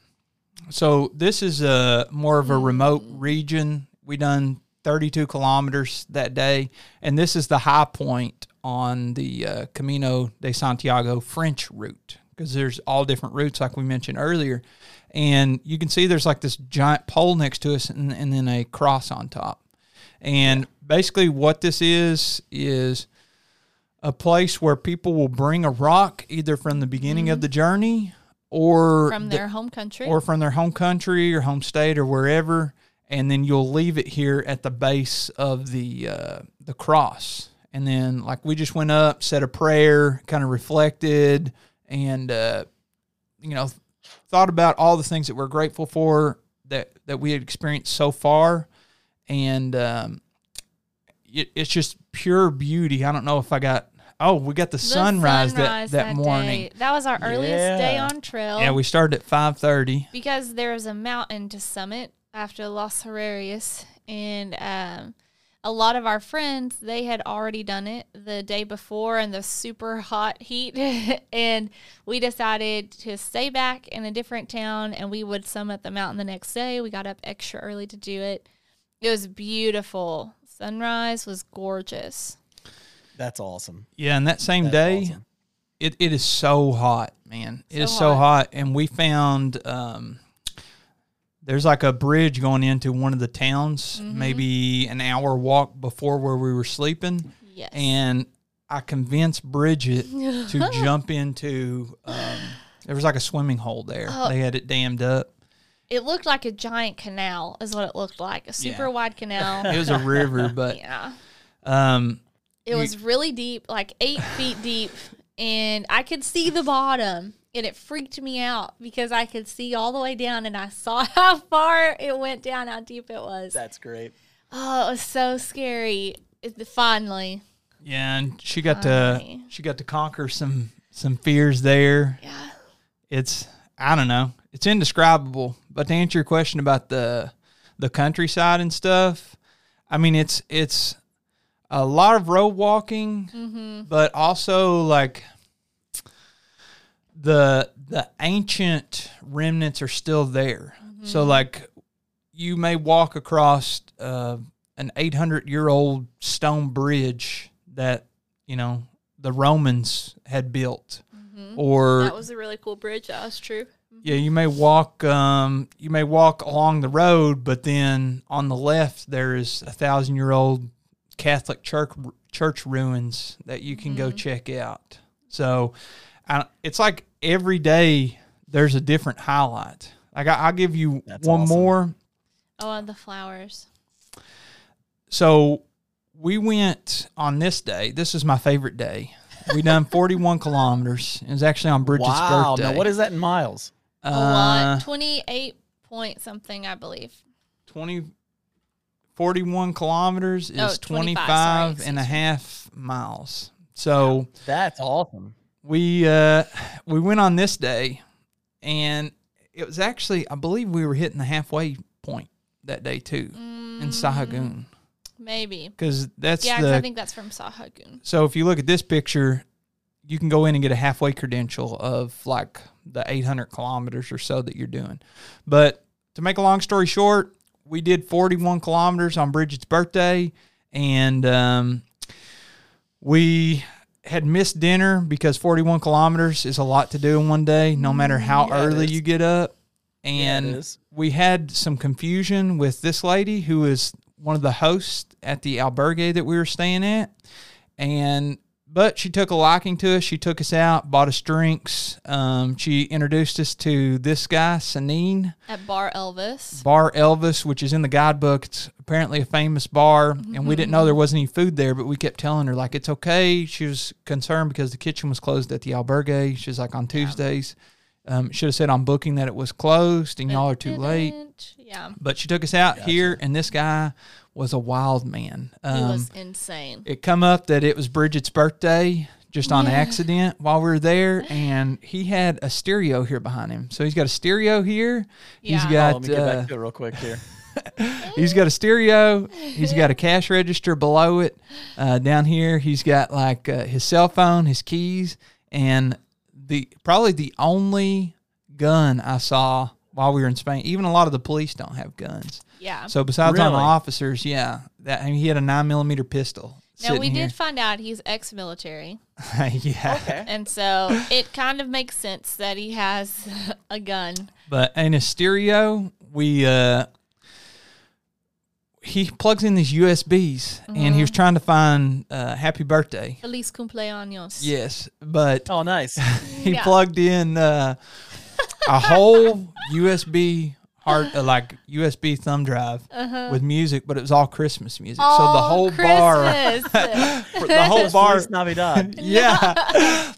Speaker 3: So this is a more of a remote region. We done 32 kilometers that day, and this is the high point on the uh, Camino de Santiago French route because there's all different routes, like we mentioned earlier. And you can see there's like this giant pole next to us, and, and then a cross on top. And basically, what this is is a place where people will bring a rock either from the beginning of the journey or
Speaker 2: From
Speaker 3: the-
Speaker 2: their home country.
Speaker 3: or from their home country or home state or wherever, and then you'll leave it here at the base of the uh, the cross. And then, like we just went up, said a prayer, kind of reflected, and uh, you know, thought about all the things that we're grateful for that that we had experienced so far, and um, it, it's just pure beauty. I don't know if I got. Oh, we got the,
Speaker 2: The
Speaker 3: sunrise,
Speaker 2: sunrise
Speaker 3: that, that morning.
Speaker 2: day. That was our earliest day on trail.
Speaker 3: Yeah, we started at five thirty.
Speaker 2: because there was a mountain to summit after Los Herrerias, and um, a lot of our friends they had already done it the day before in the super hot heat, and we decided to stay back in a different town, and we would summit the mountain the next day. We got up extra early to do it. It was beautiful. Sunrise was gorgeous.
Speaker 1: That's awesome.
Speaker 3: Yeah, and that same
Speaker 1: That's
Speaker 3: day,
Speaker 1: awesome.
Speaker 3: it, it is so hot, man. It
Speaker 2: So
Speaker 3: is so
Speaker 2: hot.
Speaker 3: hot, and we found um, there's like a bridge going into one of the towns,
Speaker 2: Mm-hmm.
Speaker 3: maybe an hour walk before where we were sleeping,
Speaker 2: Yes.
Speaker 3: and I convinced Bridgette to jump into. Um, there was like a swimming hole there.
Speaker 2: Oh.
Speaker 3: They had it dammed up.
Speaker 2: it looked like a giant canal, is what it looked like. A super
Speaker 3: Yeah.
Speaker 2: wide canal.
Speaker 3: It was a river, but
Speaker 2: yeah.
Speaker 3: um,
Speaker 2: It
Speaker 3: You-
Speaker 2: was really deep, like eight feet deep, and I could see the bottom. And it freaked me out because I could see all the way down and I saw how far it went down, how deep it was.
Speaker 1: That's great.
Speaker 2: Oh, it was so scary. It, finally.
Speaker 3: yeah, and she got to she got to conquer some some fears there.
Speaker 2: Yeah.
Speaker 3: it's I don't know. It's indescribable. But to answer your question about the the countryside and stuff, I mean it's it's a lot of road walking, mm-hmm. but also like the the ancient remnants are still there. So like you may walk across uh, an 800 year old stone bridge that you know the Romans had built, or
Speaker 2: That was a really cool bridge. That was true.
Speaker 3: yeah, you may walk. Um, you may walk along the road, but then on the left there is a thousand year old Catholic church church ruins that you can go check out. So, I, it's like every day there's a different highlight. Like I, I'll give you
Speaker 1: That's
Speaker 3: one
Speaker 1: awesome.
Speaker 3: more.
Speaker 2: Oh, the flowers.
Speaker 3: So we went on this day. This is my favorite day. We done 41 kilometers. It was actually on Bridgette's
Speaker 1: wow.
Speaker 3: birthday.
Speaker 1: Now, what is that in miles?
Speaker 2: A
Speaker 3: Uh,
Speaker 2: lot. 28 point something, I believe.
Speaker 3: 20, 41 kilometers is
Speaker 2: Oh, 25,
Speaker 3: 25
Speaker 2: sorry,
Speaker 3: and a half miles. So
Speaker 1: That's awesome.
Speaker 3: We uh we went on this day and it was actually I believe we were hitting the halfway point that day too in Sahagun.
Speaker 2: Maybe.
Speaker 3: because that's
Speaker 2: Mm. Yeah, 'cause
Speaker 3: the
Speaker 2: I think that's from Sahagun.
Speaker 3: so if you look at this picture you can go in and get a halfway credential of like the 800 kilometers or so that you're doing but to make a long story short we did 41 kilometers on bridgette's birthday and um, we had missed dinner because 41 kilometers is a lot to do in one day no matter how
Speaker 1: Yeah,
Speaker 3: early you get up. And
Speaker 1: is.
Speaker 3: we had some confusion with this lady who is one of the hosts at the albergue that we were staying at. And but she took a liking to us. She took us out bought us drinks. Um, she introduced us to this guy Sanine.
Speaker 2: At Bar Elvis.
Speaker 3: bar elvis which is in the guidebook. It's apparently a famous bar and we didn't know there wasn't any food there but we kept telling her like it's okay. She was concerned because the kitchen was closed at the albergue. She was like on tuesdays um, should have said on booking that it was closed and y'all are too late
Speaker 2: Yeah.
Speaker 3: but she took us out here, and this guy was a wild man.
Speaker 2: He
Speaker 3: Um,
Speaker 2: was insane.
Speaker 3: it come up that it was Bridgette's birthday just on
Speaker 2: Yeah.
Speaker 3: accident while we were there, and he had a stereo here behind him. So he's got a stereo here. He's
Speaker 2: Yeah.
Speaker 1: Oh,
Speaker 3: got
Speaker 1: let me get
Speaker 3: uh,
Speaker 1: back to it real quick here.
Speaker 3: he's got a stereo. He's got a cash register below it. Uh, down here, he's got like uh, his cell phone, his keys, and the probably the only gun I saw while we were in Spain. Even a lot of the police don't have guns.
Speaker 2: Yeah.
Speaker 3: So besides on the officers, yeah, that I mean, he had a nine millimeter pistol.
Speaker 2: now we
Speaker 3: sitting
Speaker 2: did find out he's ex-military,
Speaker 3: yeah,
Speaker 1: Okay.
Speaker 2: and so it kind of makes sense that he has a gun.
Speaker 3: but in his stereo, we uh, he plugs in these USBs, and
Speaker 2: Mm-hmm.
Speaker 3: he was trying to find uh, "Happy Birthday."
Speaker 2: Feliz cumpleaños.
Speaker 3: Yes, but
Speaker 1: Oh, nice.
Speaker 3: he
Speaker 2: Yeah.
Speaker 3: plugged in uh, a whole USB hard, uh, like USB thumb drive with music, but it was all Christmas music. so the
Speaker 2: Uh-huh.
Speaker 3: Whole bar, the whole bar,
Speaker 1: Navidad.
Speaker 3: yeah,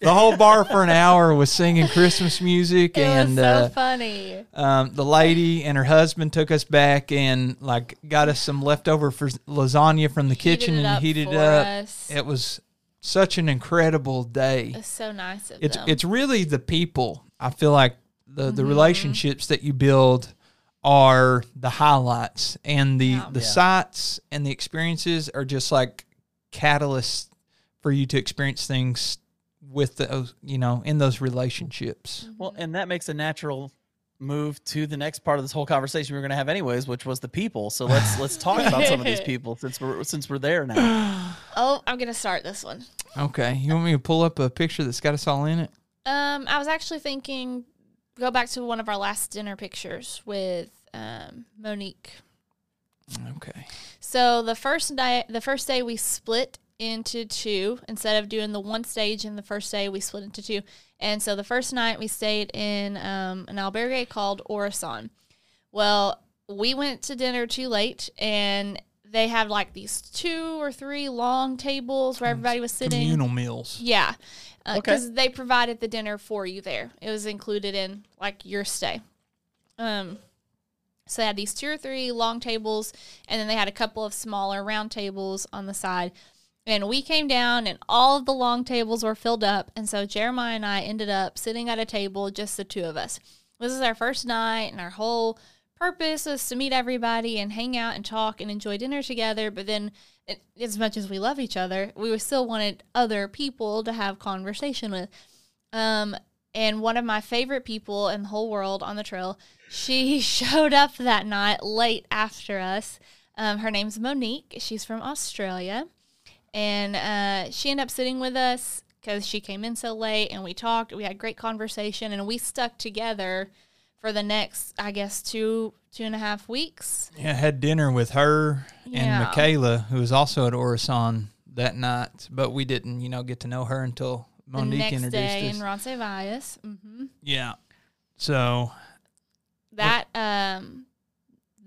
Speaker 3: the whole bar for an hour was singing Christmas music,
Speaker 2: it
Speaker 3: and
Speaker 2: was so
Speaker 3: uh,
Speaker 2: funny.
Speaker 3: um, the lady and her husband took us back and like got us some leftover for lasagna from the kitchen
Speaker 2: Heated it
Speaker 3: and heated it up.
Speaker 2: us.
Speaker 3: It was such an incredible day.
Speaker 2: It's so nice of
Speaker 3: It's
Speaker 2: them.
Speaker 3: it's really the people. I feel like the
Speaker 2: Mm-hmm.
Speaker 3: the relationships that you build are the highlights and the
Speaker 2: Yeah.
Speaker 3: the
Speaker 1: Yeah.
Speaker 3: sights and the experiences are just like catalysts for you to experience things with those you know in those relationships.
Speaker 1: Well, and that makes a natural move to the next part of this whole conversation we are going to have anyways, which was the people. So let's let's talk about some of these people since we're since we're there now.
Speaker 2: oh, I'm gonna start this one.
Speaker 3: Okay, you want me to pull up a picture that's got us all in it?
Speaker 2: Um, I was actually thinking go back to one of our last dinner pictures with um, Monique.
Speaker 3: Okay.
Speaker 2: So the first day, the first day we split into two instead of doing the one stage in the first day, we split into two. And so the first night we stayed in um, an albergue called Orisson. Well, we went to dinner too late, and they had like these two or three long tables where everybody was sitting.
Speaker 3: Communal meals.
Speaker 2: Yeah,
Speaker 1: Okay.
Speaker 2: because they provided the dinner for you there. It was included in like your stay. Um, so they had these two or three long tables, and then they had a couple of smaller round tables on the side. And we came down, and all of the long tables were filled up. And so Jeremiah and I ended up sitting at a table, just the two of us. This is our first night, and our whole purpose was to meet everybody and hang out and talk and enjoy dinner together. But then, as much as we love each other, we still wanted other people to have conversation with. Um, and one of my favorite people in the whole world on the trail, she showed up that night late after us. Um, her name's Monique. She's from Australia. And uh, she ended up sitting with us because she came in so late and we talked. We had great conversation and we stuck together for the next, I guess, two, two and a half weeks.
Speaker 3: Yeah, I had dinner with her and
Speaker 2: Yeah.
Speaker 3: Michaela, who was also at Orisson that night, but we didn't, you know, get to know her until Monique The
Speaker 2: next
Speaker 3: introduced
Speaker 2: day
Speaker 3: us.
Speaker 2: in Roncesvalles. hmm
Speaker 3: yeah. So
Speaker 2: that um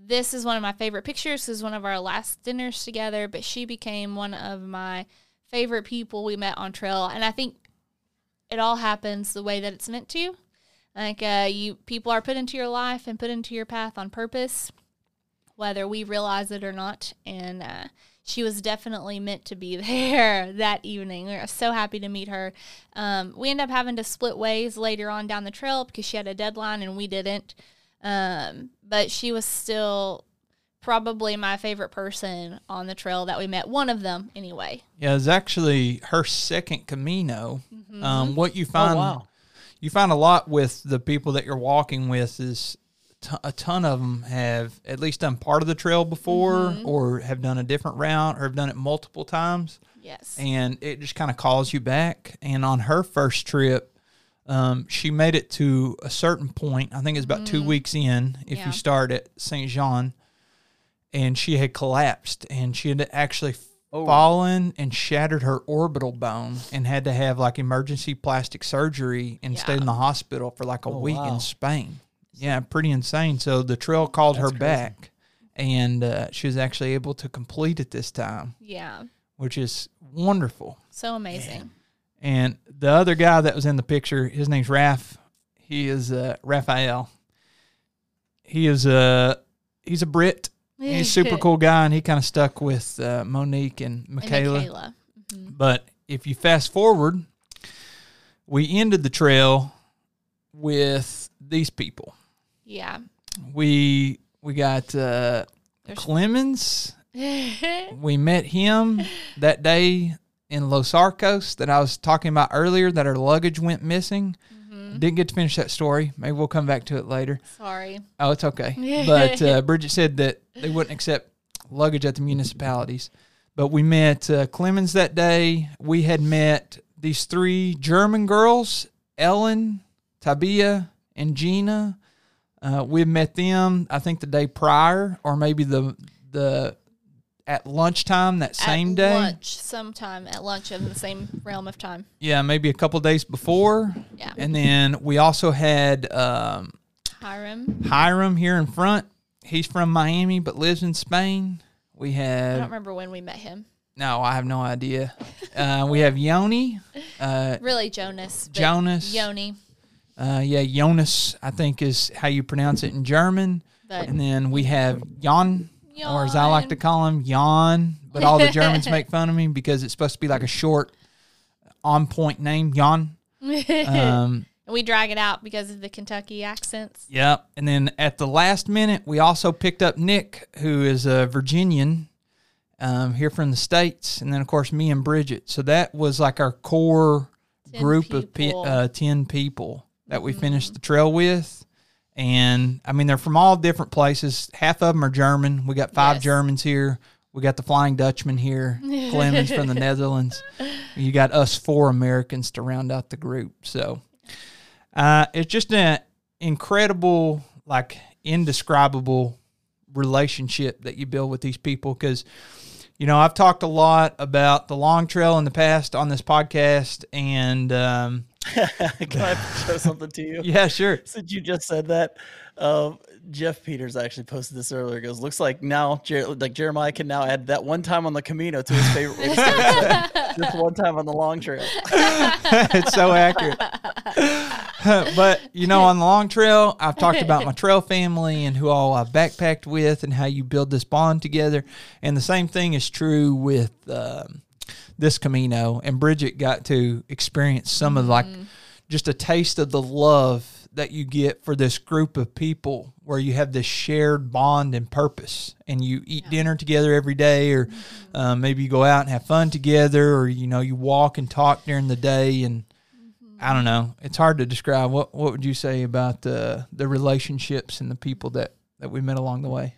Speaker 2: this is one of my favorite pictures. This is one of our last dinners together, but she became one of my favorite people we met on trail. And I think it all happens the way that it's meant to. Like uh, you people are put into your life and put into your path on purpose, whether we realize it or not. And uh, she was definitely meant to be there that evening. We were so happy to meet her. Um, we ended up having to split ways later on down the trail because she had a deadline and we didn't. Um, but she was still probably my favorite person on the trail that we met. One of them, anyway.
Speaker 3: Yeah, it's actually her second Camino. Um, what you find,
Speaker 1: Oh, wow.
Speaker 3: You find a lot with the people that you're walking with is t- a ton of them have at least done part of the trail before, or have done a different route, or have done it multiple times,
Speaker 2: Yes.
Speaker 3: and it just kind of calls you back. And on her first trip. Um, she made it to a certain point. I think it's about two weeks in. If
Speaker 2: Yeah.
Speaker 3: you start at Saint Jean, and she had collapsed, and she had actually
Speaker 1: Oh.
Speaker 3: fallen and shattered her orbital bone and had to have like emergency plastic surgery and stayed in the hospital for like a week
Speaker 1: wow.
Speaker 3: in Spain. Yeah, pretty insane. So the trail called her back and uh, she was actually able to complete it this time,
Speaker 2: yeah.
Speaker 3: which is wonderful.
Speaker 2: So amazing.
Speaker 3: And the other guy that was in the picture, his name's Raph. He is uh, Raphael. He is a he's a Brit. He's a super cool guy, and he kind of stuck with uh, Monique and
Speaker 2: And
Speaker 3: Michaela.
Speaker 2: Michaela.
Speaker 3: But if you fast forward, we ended the trail with these people.
Speaker 2: Yeah.
Speaker 3: We we got uh, Clemens. We met him that day in Los Arcos that I was talking about earlier. That our luggage went missing. Didn't get to finish that story. Maybe we'll come back to it later.
Speaker 2: Sorry.
Speaker 3: Oh, it's okay. but uh, Bridgette said that they wouldn't accept luggage at the municipalities. But we met uh, Clemens that day. We had met these three German girls, Ellen, Tabia, and Gina. Uh, we had met them, I think, the day prior, or maybe the the at lunchtime that same
Speaker 2: at
Speaker 3: day.
Speaker 2: Lunch, sometime at lunch in the same realm of time.
Speaker 3: Yeah, maybe a couple days before.
Speaker 2: Yeah.
Speaker 3: And then we also had um,
Speaker 2: Hiram.
Speaker 3: Hiram here in front. He's from Miami but lives in Spain. We have.
Speaker 2: I don't remember when we met him.
Speaker 3: no, I have no idea. Uh, we have Yoni, uh,
Speaker 2: Really, Jonas.
Speaker 3: Jonas.
Speaker 2: Yoni.
Speaker 3: uh, yeah, Jonas. I think is how you pronounce it in German.
Speaker 2: But
Speaker 3: And then we have Jan, or as I like to call him, Jan. But all the Germans make fun of me because it's supposed to be like a short, on point name, Jan. Um,
Speaker 2: we drag it out because of the Kentucky accents.
Speaker 3: Yep. And then at the last minute, we also picked up Nick, who is a Virginian um, here from the States. And then, of course, me and Bridgette. So that was like our core
Speaker 2: 10
Speaker 3: group of pe- uh, 10 people that we finished the trail with. And I mean, they're from all different places. Half of them are German. We got five
Speaker 2: Yes.
Speaker 3: Germans here. We got the Flying Dutchman here, Clemens from the Netherlands. You got us four Americans to round out the group. So uh, it's just an incredible, like indescribable relationship that you build with these people because you know i've talked a lot about the long trail in the past on this podcast and um,
Speaker 1: Can I show something to you?
Speaker 3: yeah sure
Speaker 1: Since you just said that, um, Jeff Peters actually posted this earlier. He Goes, looks like now, Jer- like Jeremiah can now add that one time on the Camino to his favorite race. Just one time on the long trail.
Speaker 3: it's so accurate but you know on the long trail i've talked about my trail family and who all i've backpacked with and how you build this bond together and the same thing is true with um, this camino and bridgette got to experience some of like mm-hmm. just a taste of the love that you get for this group of people where you have this shared bond and purpose and you eat dinner together every day or mm-hmm. um, maybe you go out and have fun together or you know you walk and talk during the day and mm-hmm. I don't know. It's hard to describe. What What would you say about the the relationships and the people that that we met along the way?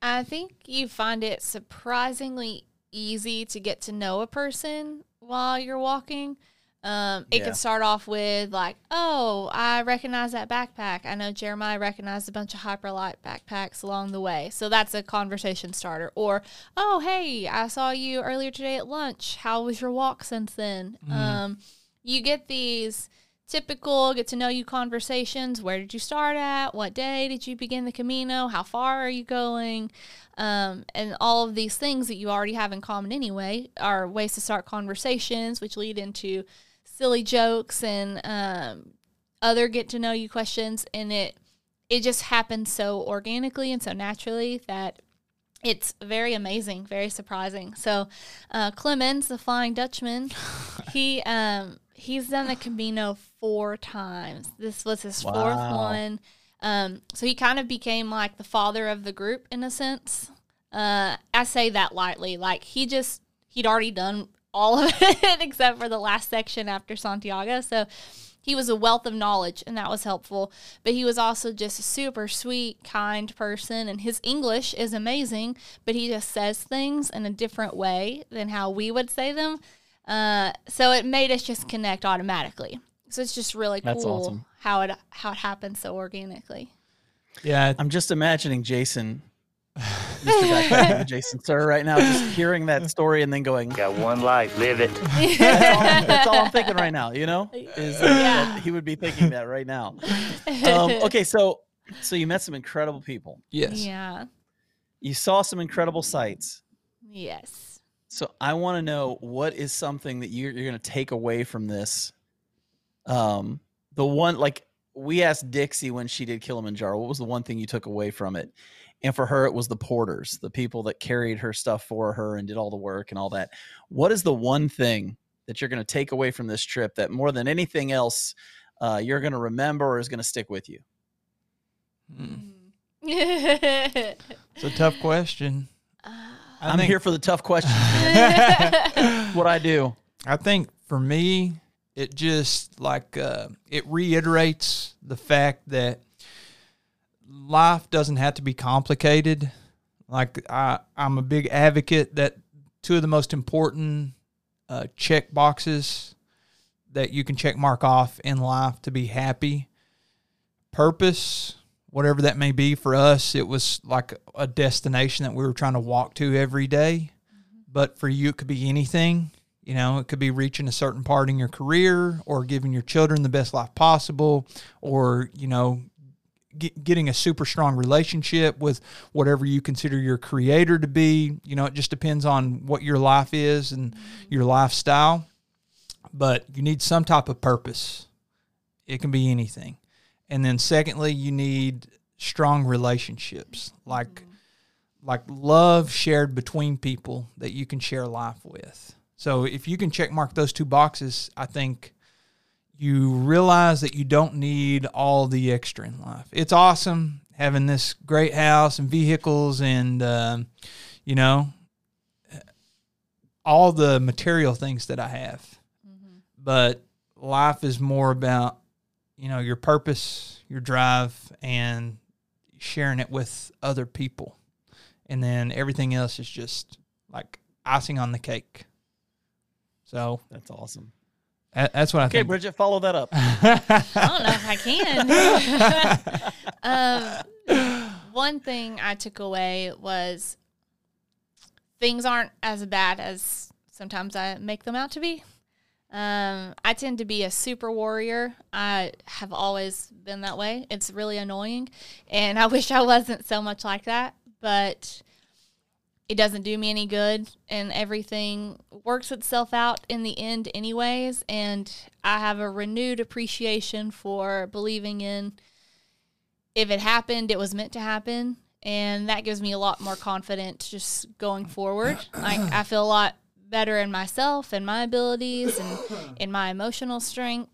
Speaker 2: I think you find it surprisingly easy to get to know a person while you're walking. Um, it
Speaker 1: Yeah.
Speaker 2: can start off with like, "Oh, I recognize that backpack. I know Jeremiah recognized a bunch of Hyperlite backpacks along the way." So that's a conversation starter. Or, "Oh, hey, I saw you earlier today at lunch. How was your walk since then?" Um, you get these typical get to know you conversations. Where did you start at? What day did you begin the Camino? How far are you going? Um, and all of these things that you already have in common anyway are ways to start conversations, which lead into silly jokes and um, other get to know you questions. And it it just happens so organically and so naturally that it's very amazing, very surprising. So, uh, Clemens, the Flying Dutchman, he um, he's done the Camino four times. This was his fourth one. Um, so he kind of became like the father of the group in a sense. Uh, I say that lightly. Like he just he'd already done all of it except for the last section after Santiago. So he was a wealth of knowledge and that was helpful. But he was also just a super sweet, kind person and his English is amazing, but he just says things in a different way than how we would say them. Uh, so it made us just connect automatically. So it's just really
Speaker 1: That's
Speaker 2: cool
Speaker 1: awesome.
Speaker 2: how it how it happens so organically.
Speaker 3: Yeah,
Speaker 1: I'm just imagining Jason, Mr. Guy Jason Sir, right now, just hearing that story and then going,
Speaker 4: Got one life, live it.
Speaker 1: that's all, that's all I'm thinking right now, you know? Is that he would be thinking that right now. Um, okay, so so you met some incredible people.
Speaker 3: yes.
Speaker 2: Yeah.
Speaker 1: You saw some incredible sights.
Speaker 2: Yes.
Speaker 1: So I want to know what is something that you're, you're going to take away from this. Um, the one like we asked Dixie when she did Kilimanjaro, what was the one thing you took away from it? And for her, it was the porters, the people that carried her stuff for her and did all the work and all that. What is the one thing that you're going to take away from this trip that more than anything else uh, you're going to remember or is going to stick with you?
Speaker 3: Mm.
Speaker 2: yeah.
Speaker 3: It's a tough question. I
Speaker 1: I'm
Speaker 3: think-
Speaker 1: here for the tough questions. what I do.
Speaker 3: I think for me, it just like uh, it reiterates the fact that life doesn't have to be complicated. Like I, I'm a big advocate that two of the most important uh, check boxes that you can check mark off in life to be happy, purpose, whatever that may be. For us, it was like a destination that we were trying to walk to every day. Mm-hmm. But for you, it could be anything. You know, it could be reaching a certain part in your career or giving your children the best life possible or, you know, get, getting a super strong relationship with whatever you consider your creator to be. You know, it just depends on what your life is and mm-hmm. your lifestyle. But you need some type of purpose. It can be anything. And then secondly, you need strong relationships like like love shared between people that you can share life with. So if you can check mark those two boxes, I think you realize that you don't need all the extra in life. It's awesome having this great house and vehicles and um, you know all the material things that I have. But life is more about you know your purpose, your drive, and sharing it with other people and then everything else is just like icing on the cake. So
Speaker 1: That's awesome.
Speaker 3: that, that's what I
Speaker 1: Okay,
Speaker 3: think.
Speaker 1: Okay, Bridgette, follow that up.
Speaker 2: I don't know if I can. um, one thing I took away was things aren't as bad as sometimes I make them out to be. Um, I tend to be a super warrior. I have always been that way. It's really annoying, and I wish I wasn't so much like that. But it doesn't do me any good, and everything works itself out in the end, anyways. And I have a renewed appreciation for believing in if it happened, it was meant to happen. And that gives me a lot more confidence just going forward. Like, I feel a lot better in myself and my abilities and in my emotional strength.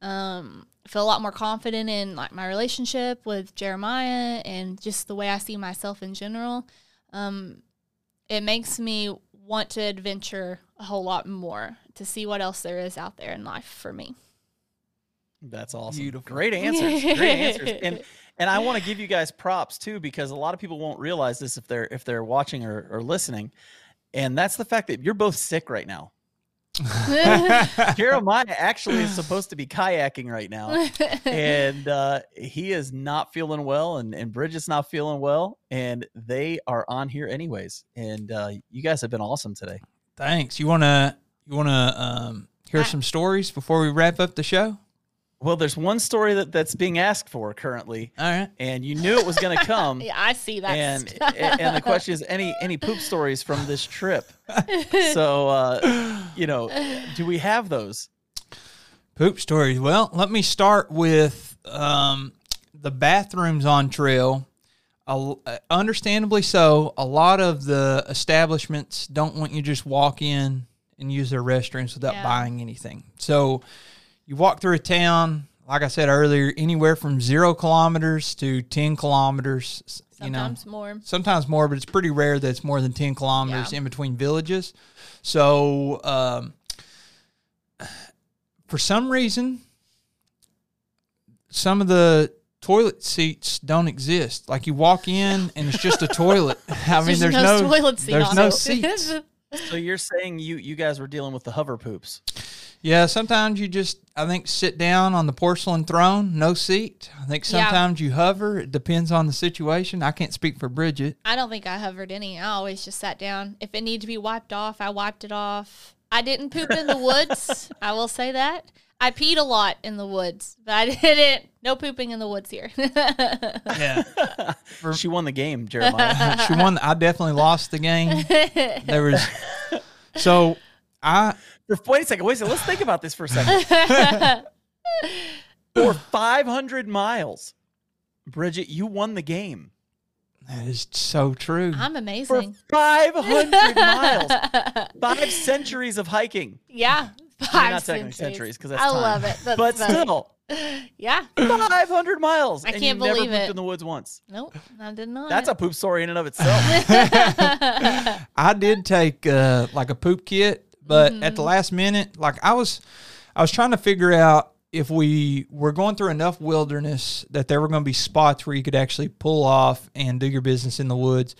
Speaker 2: Um, I feel a lot more confident in like my relationship with Jeremiah and just the way I see myself in general. Um, it makes me want to adventure a whole lot more to see what else there is out there in life for me.
Speaker 1: That's awesome.
Speaker 3: Beautiful.
Speaker 1: Great answers. Great answers. And and I want to give you guys props too because a lot of people won't realize this if they're if they're watching or, or listening. And that's the fact that you're both sick right now. Jeremiah actually is supposed to be kayaking right now. And uh, he is not feeling well and, and Bridgette's not feeling well. And they are on here anyways. And uh, you guys have been awesome today.
Speaker 3: Thanks. You wanna you wanna um, hear
Speaker 2: I-
Speaker 3: some stories before we wrap up the show?
Speaker 1: Well, there's one story that, that's being asked for currently,
Speaker 3: All right.
Speaker 1: and you knew it was going to come.
Speaker 2: Yeah, I see that.
Speaker 1: and and the question is any any poop stories from this trip so uh you know do we have those
Speaker 3: Poop stories. Well, let me start with um, the bathrooms on trail. A- uh, understandably so, a lot of the establishments don't want you to just walk in and use their restrooms without
Speaker 2: Yeah.
Speaker 3: buying anything. So you walk through a town, like I said earlier, anywhere from zero kilometers to 10 kilometers. s- You know,
Speaker 2: sometimes more.
Speaker 3: sometimes more, but it's pretty rare that it's more than 10 kilometers
Speaker 2: Yeah.
Speaker 3: in between villages. So, um, for some reason, some of the toilet seats don't exist. Like you walk in and it's just a toilet. I mean, there's, no,
Speaker 2: toilet seat
Speaker 3: there's
Speaker 2: on
Speaker 3: no
Speaker 2: it.
Speaker 3: seats.
Speaker 1: so you're saying you you guys were dealing with the hover poops
Speaker 3: Yeah, sometimes you just, I think, sit down on the porcelain throne, no seat. I think
Speaker 2: Yeah.
Speaker 3: sometimes you hover. It depends on the situation. I can't speak for Bridgette.
Speaker 2: I don't think I hovered any. I always just sat down. If it needed to be wiped off, I wiped it off. I didn't poop in the woods. I will say that. I peed a lot in the woods, but I didn't. No pooping in the woods here.
Speaker 3: Yeah.
Speaker 1: she won the game jeremiah
Speaker 3: she won. I definitely lost the game. There was so I
Speaker 1: For- wait a second wait a second let's think about this for a second for 500 miles bridgette you won the game
Speaker 3: that is so true.
Speaker 2: I'm amazing.
Speaker 1: for
Speaker 2: amazing.
Speaker 1: 500 miles five centuries of hiking
Speaker 2: Yeah.
Speaker 1: I mean,
Speaker 2: Five
Speaker 1: not technically
Speaker 2: centuries.
Speaker 1: centuries because that's
Speaker 2: I
Speaker 1: time.
Speaker 2: love it. That's
Speaker 1: but
Speaker 2: funny.
Speaker 1: still
Speaker 2: Yeah.
Speaker 1: 500 miles
Speaker 2: I
Speaker 1: and
Speaker 2: can't
Speaker 1: you never
Speaker 2: believe
Speaker 1: pooped
Speaker 2: it.
Speaker 1: in the woods once
Speaker 2: Nope. I did not.
Speaker 1: that's a poop story in and of itself
Speaker 3: I did take uh, like a poop kit, but at
Speaker 2: Mm-hmm.
Speaker 3: the last minute, like I was, I was trying to figure out if we were going through enough wilderness that there were going to be spots where you could actually pull off and do your business in the woods.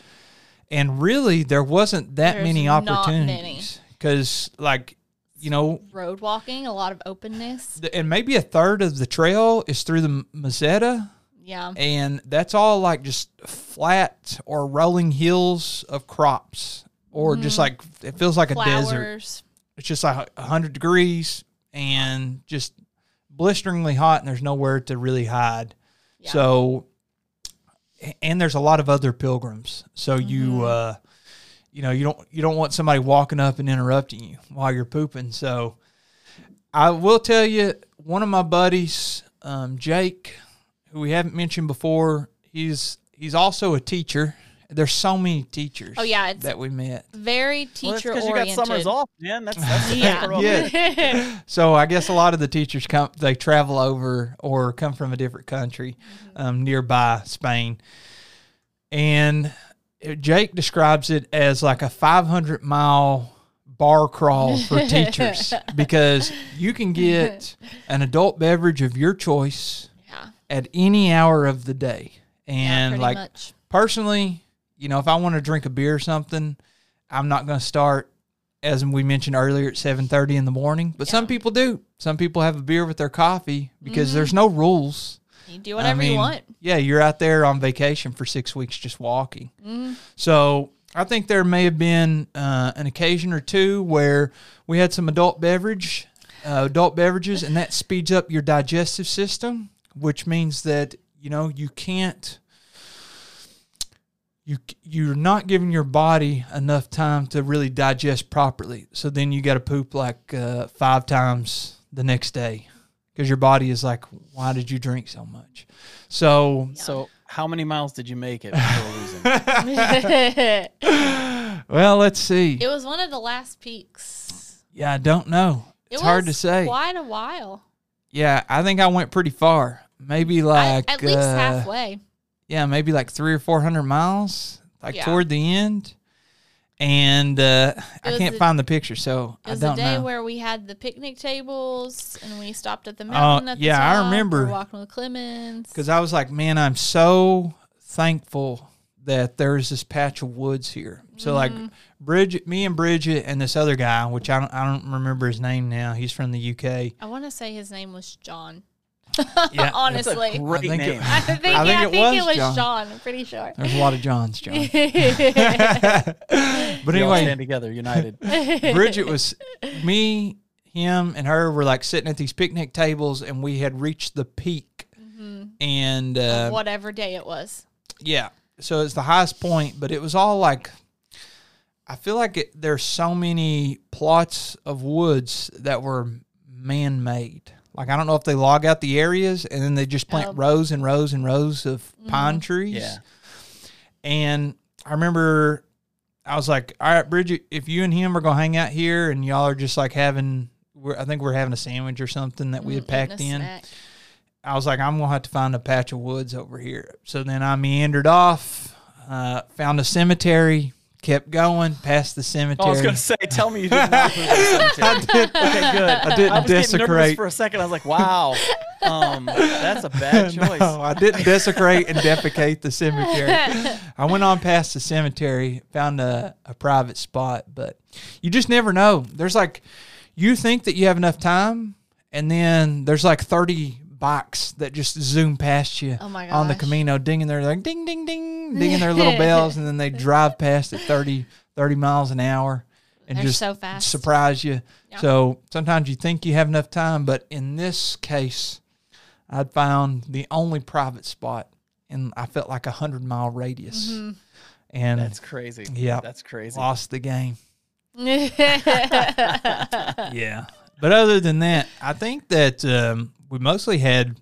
Speaker 3: And really, there wasn't that
Speaker 2: There's
Speaker 3: many opportunities because, like, you know,
Speaker 2: road walking, a lot of openness.
Speaker 3: and maybe a third of the trail is through the Meseta,
Speaker 2: Yeah.
Speaker 3: and that's all like just flat or rolling hills of crops, or just like it feels like a desert. It's just like hundred degrees and just blisteringly hot, and there's nowhere to really hide.
Speaker 2: Yeah.
Speaker 3: So, and there's a lot of other pilgrims, so you.
Speaker 2: Mm-hmm.
Speaker 3: uh you know, you don't you don't want somebody walking up and interrupting you while you're pooping. So, I will tell you, one of my buddies, um, Jake, who we haven't mentioned before, he's he's also a teacher. There's so many teachers.
Speaker 2: Oh, yeah, it's-
Speaker 3: that we met.
Speaker 2: Very
Speaker 1: well, that's
Speaker 2: teacher
Speaker 1: because you got summers off man that's that's the
Speaker 2: Yeah.
Speaker 1: best part about it.
Speaker 3: So I guess a lot of the teachers come, they travel over or come from a different country um, nearby Spain. And Jake describes it as like a 500 mile bar crawl for teachers because you can get an adult beverage of your choice
Speaker 2: yeah.
Speaker 3: at any hour of the day. And
Speaker 2: pretty
Speaker 3: like
Speaker 2: much.
Speaker 3: personally, you know, if I want to drink a beer or something, I'm not going to start as we mentioned earlier at 7:30 in the morning, but some people do. Some people have a beer with their coffee because there's no rules.
Speaker 2: You do whatever
Speaker 3: I
Speaker 2: you want.
Speaker 3: Yeah, you're out there on vacation for 6 weeks just walking.
Speaker 2: Mm-hmm.
Speaker 3: So, I think there may have been uh, an occasion or two where we had some adult beverage, uh, adult beverages, and that speeds up your digestive system, which means that you know you can't you you're not giving your body enough time to really digest properly. So then you got to poop like uh, five times the next day because your body is like, why did you drink so much? So
Speaker 1: So, how many miles did you make it before losing?
Speaker 3: well, let's see.
Speaker 2: It was one of the last peaks.
Speaker 3: Yeah, I don't know.
Speaker 2: It
Speaker 3: It's hard to say.
Speaker 2: Quite a while.
Speaker 3: Yeah, I think I went pretty far. Maybe
Speaker 2: I-
Speaker 3: like
Speaker 2: at least
Speaker 3: uh,
Speaker 2: halfway.
Speaker 3: Yeah, maybe like three or four hundred miles, like
Speaker 2: Yeah.
Speaker 3: toward the end. And uh, I can't
Speaker 2: the-
Speaker 3: find the picture, so
Speaker 2: It
Speaker 3: I
Speaker 2: was the
Speaker 3: don't
Speaker 2: day
Speaker 3: know.
Speaker 2: where we had the picnic tables and we stopped at the mountain. at the
Speaker 3: yeah, I remember.
Speaker 2: We walking with Clemens.
Speaker 3: Because I was like, man, I'm so thankful that there's this patch of woods here. So like
Speaker 2: Mm-hmm.
Speaker 3: Bridgette, me and Bridgette and this other guy, which I don't, I don't remember his name now. He's from the UK.
Speaker 2: I want to say his name was John.
Speaker 3: Yeah,
Speaker 1: That's a
Speaker 2: Honestly.
Speaker 1: great
Speaker 3: I think it-
Speaker 2: I think,
Speaker 3: I think
Speaker 2: yeah, I think
Speaker 3: was
Speaker 2: it was
Speaker 3: John.
Speaker 2: John. I'm pretty sure.
Speaker 3: there's a lot of Johns, John. but
Speaker 1: We all
Speaker 3: anyway,
Speaker 1: stand together, united.
Speaker 3: Bridgette was me, him and her were like sitting at these picnic tables, and we had reached the peak. And uh,
Speaker 2: Whatever day it was.
Speaker 3: yeah, so it's the highest point, but it was all like. I feel like it, there's so many plots of woods that were man-made. Like I don't know if they log out the areas and then they just plant
Speaker 2: Oh.
Speaker 3: rows and rows and rows of pine trees.
Speaker 1: Yeah.
Speaker 3: And I remember I was like, all right, Bridgette, if you and him are going to hang out here and y'all are just like having, we're, I think we're having a sandwich or something that we had
Speaker 2: Mm,
Speaker 3: packed in.
Speaker 2: snack.
Speaker 3: I was like, I'm going to have to find a patch of woods over here. So then I meandered off, uh, found a cemetery, kept going past the cemetery.
Speaker 1: I was gonna say, tell me you did not move to the cemetery. Okay, good.
Speaker 3: I didn't
Speaker 1: I was
Speaker 3: desecrate.
Speaker 1: for a second. I was like, wow, um, that's a bad choice.
Speaker 3: No, I didn't desecrate and defecate the cemetery. I went on past the cemetery, found a, a private spot, but you just never know. There's like, you think that you have enough time, and then there's like 30 bikes that just zoom past you
Speaker 2: Oh my
Speaker 3: on the
Speaker 2: gosh.
Speaker 3: Camino, dinging their like ding, ding, ding, dinging their little bells, and then they drive past at 30, 30 miles an hour and
Speaker 2: They're
Speaker 3: just
Speaker 2: so fast.
Speaker 3: surprise you.
Speaker 2: Yeah.
Speaker 3: So sometimes you think you have enough time, but in this case, I'd found the only private spot and I felt like a hundred mile radius,
Speaker 2: Mm-hmm.
Speaker 3: and
Speaker 1: That's crazy.
Speaker 3: Yeah.
Speaker 1: that's crazy.
Speaker 3: lost the game. Yeah, but other than that, I think that um, we mostly had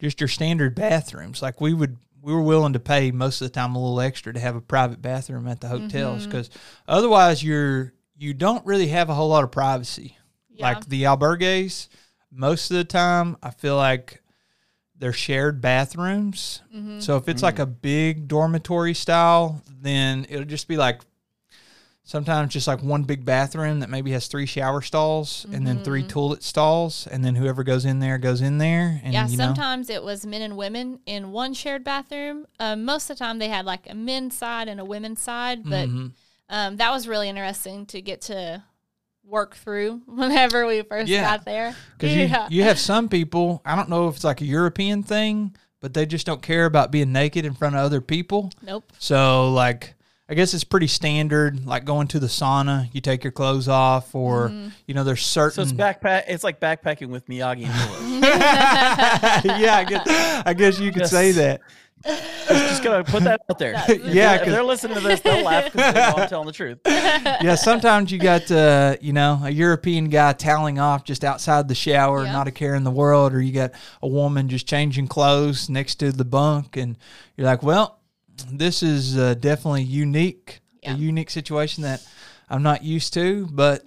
Speaker 3: just your standard bathrooms. Like we would, we were willing to pay most of the time a little extra to have a private bathroom at the hotels
Speaker 2: Mm-hmm.
Speaker 3: because otherwise you're you don't really have a whole lot of privacy.
Speaker 2: Yeah.
Speaker 3: Like the albergues, most of the time I feel like they're shared bathrooms.
Speaker 2: Mm-hmm.
Speaker 3: So if it's like a big dormitory style, then it'll just be like sometimes just like one big bathroom that maybe has three shower stalls and then three toilet stalls, and then whoever goes in there goes in there. And
Speaker 2: yeah,
Speaker 3: you know,
Speaker 2: sometimes it was men and women in one shared bathroom. Um, most of the time, they had like a men's side and a women's side, but
Speaker 3: Mm-hmm.
Speaker 2: um, that was really interesting to get to work through whenever we first
Speaker 3: Yeah.
Speaker 2: got there.
Speaker 3: because you you have some people. I don't know if it's like a European thing, but they just don't care about being naked in front of other people.
Speaker 2: nope.
Speaker 3: So like I guess it's pretty standard. Like going to the sauna, you take your clothes off, or
Speaker 2: Mm-hmm.
Speaker 3: you know, there's certain.
Speaker 1: so it's backpack. It's like backpacking with Miyagi and Miller.
Speaker 3: yeah, I guess, I guess you could
Speaker 1: Yes.
Speaker 3: say that.
Speaker 1: Just gonna put that out there.
Speaker 3: Yeah,
Speaker 1: if
Speaker 3: 'cause-
Speaker 1: they're listening to this, they'll laugh because they know I'm telling the truth.
Speaker 3: yeah, sometimes you got uh, you know a European guy toweling off just outside the shower,
Speaker 2: Yeah.
Speaker 3: not a care in the world, or you got a woman just changing clothes next to the bunk, and you're like, well, this is uh, definitely unique,
Speaker 2: Yeah.
Speaker 3: a unique situation that I'm not used to, but.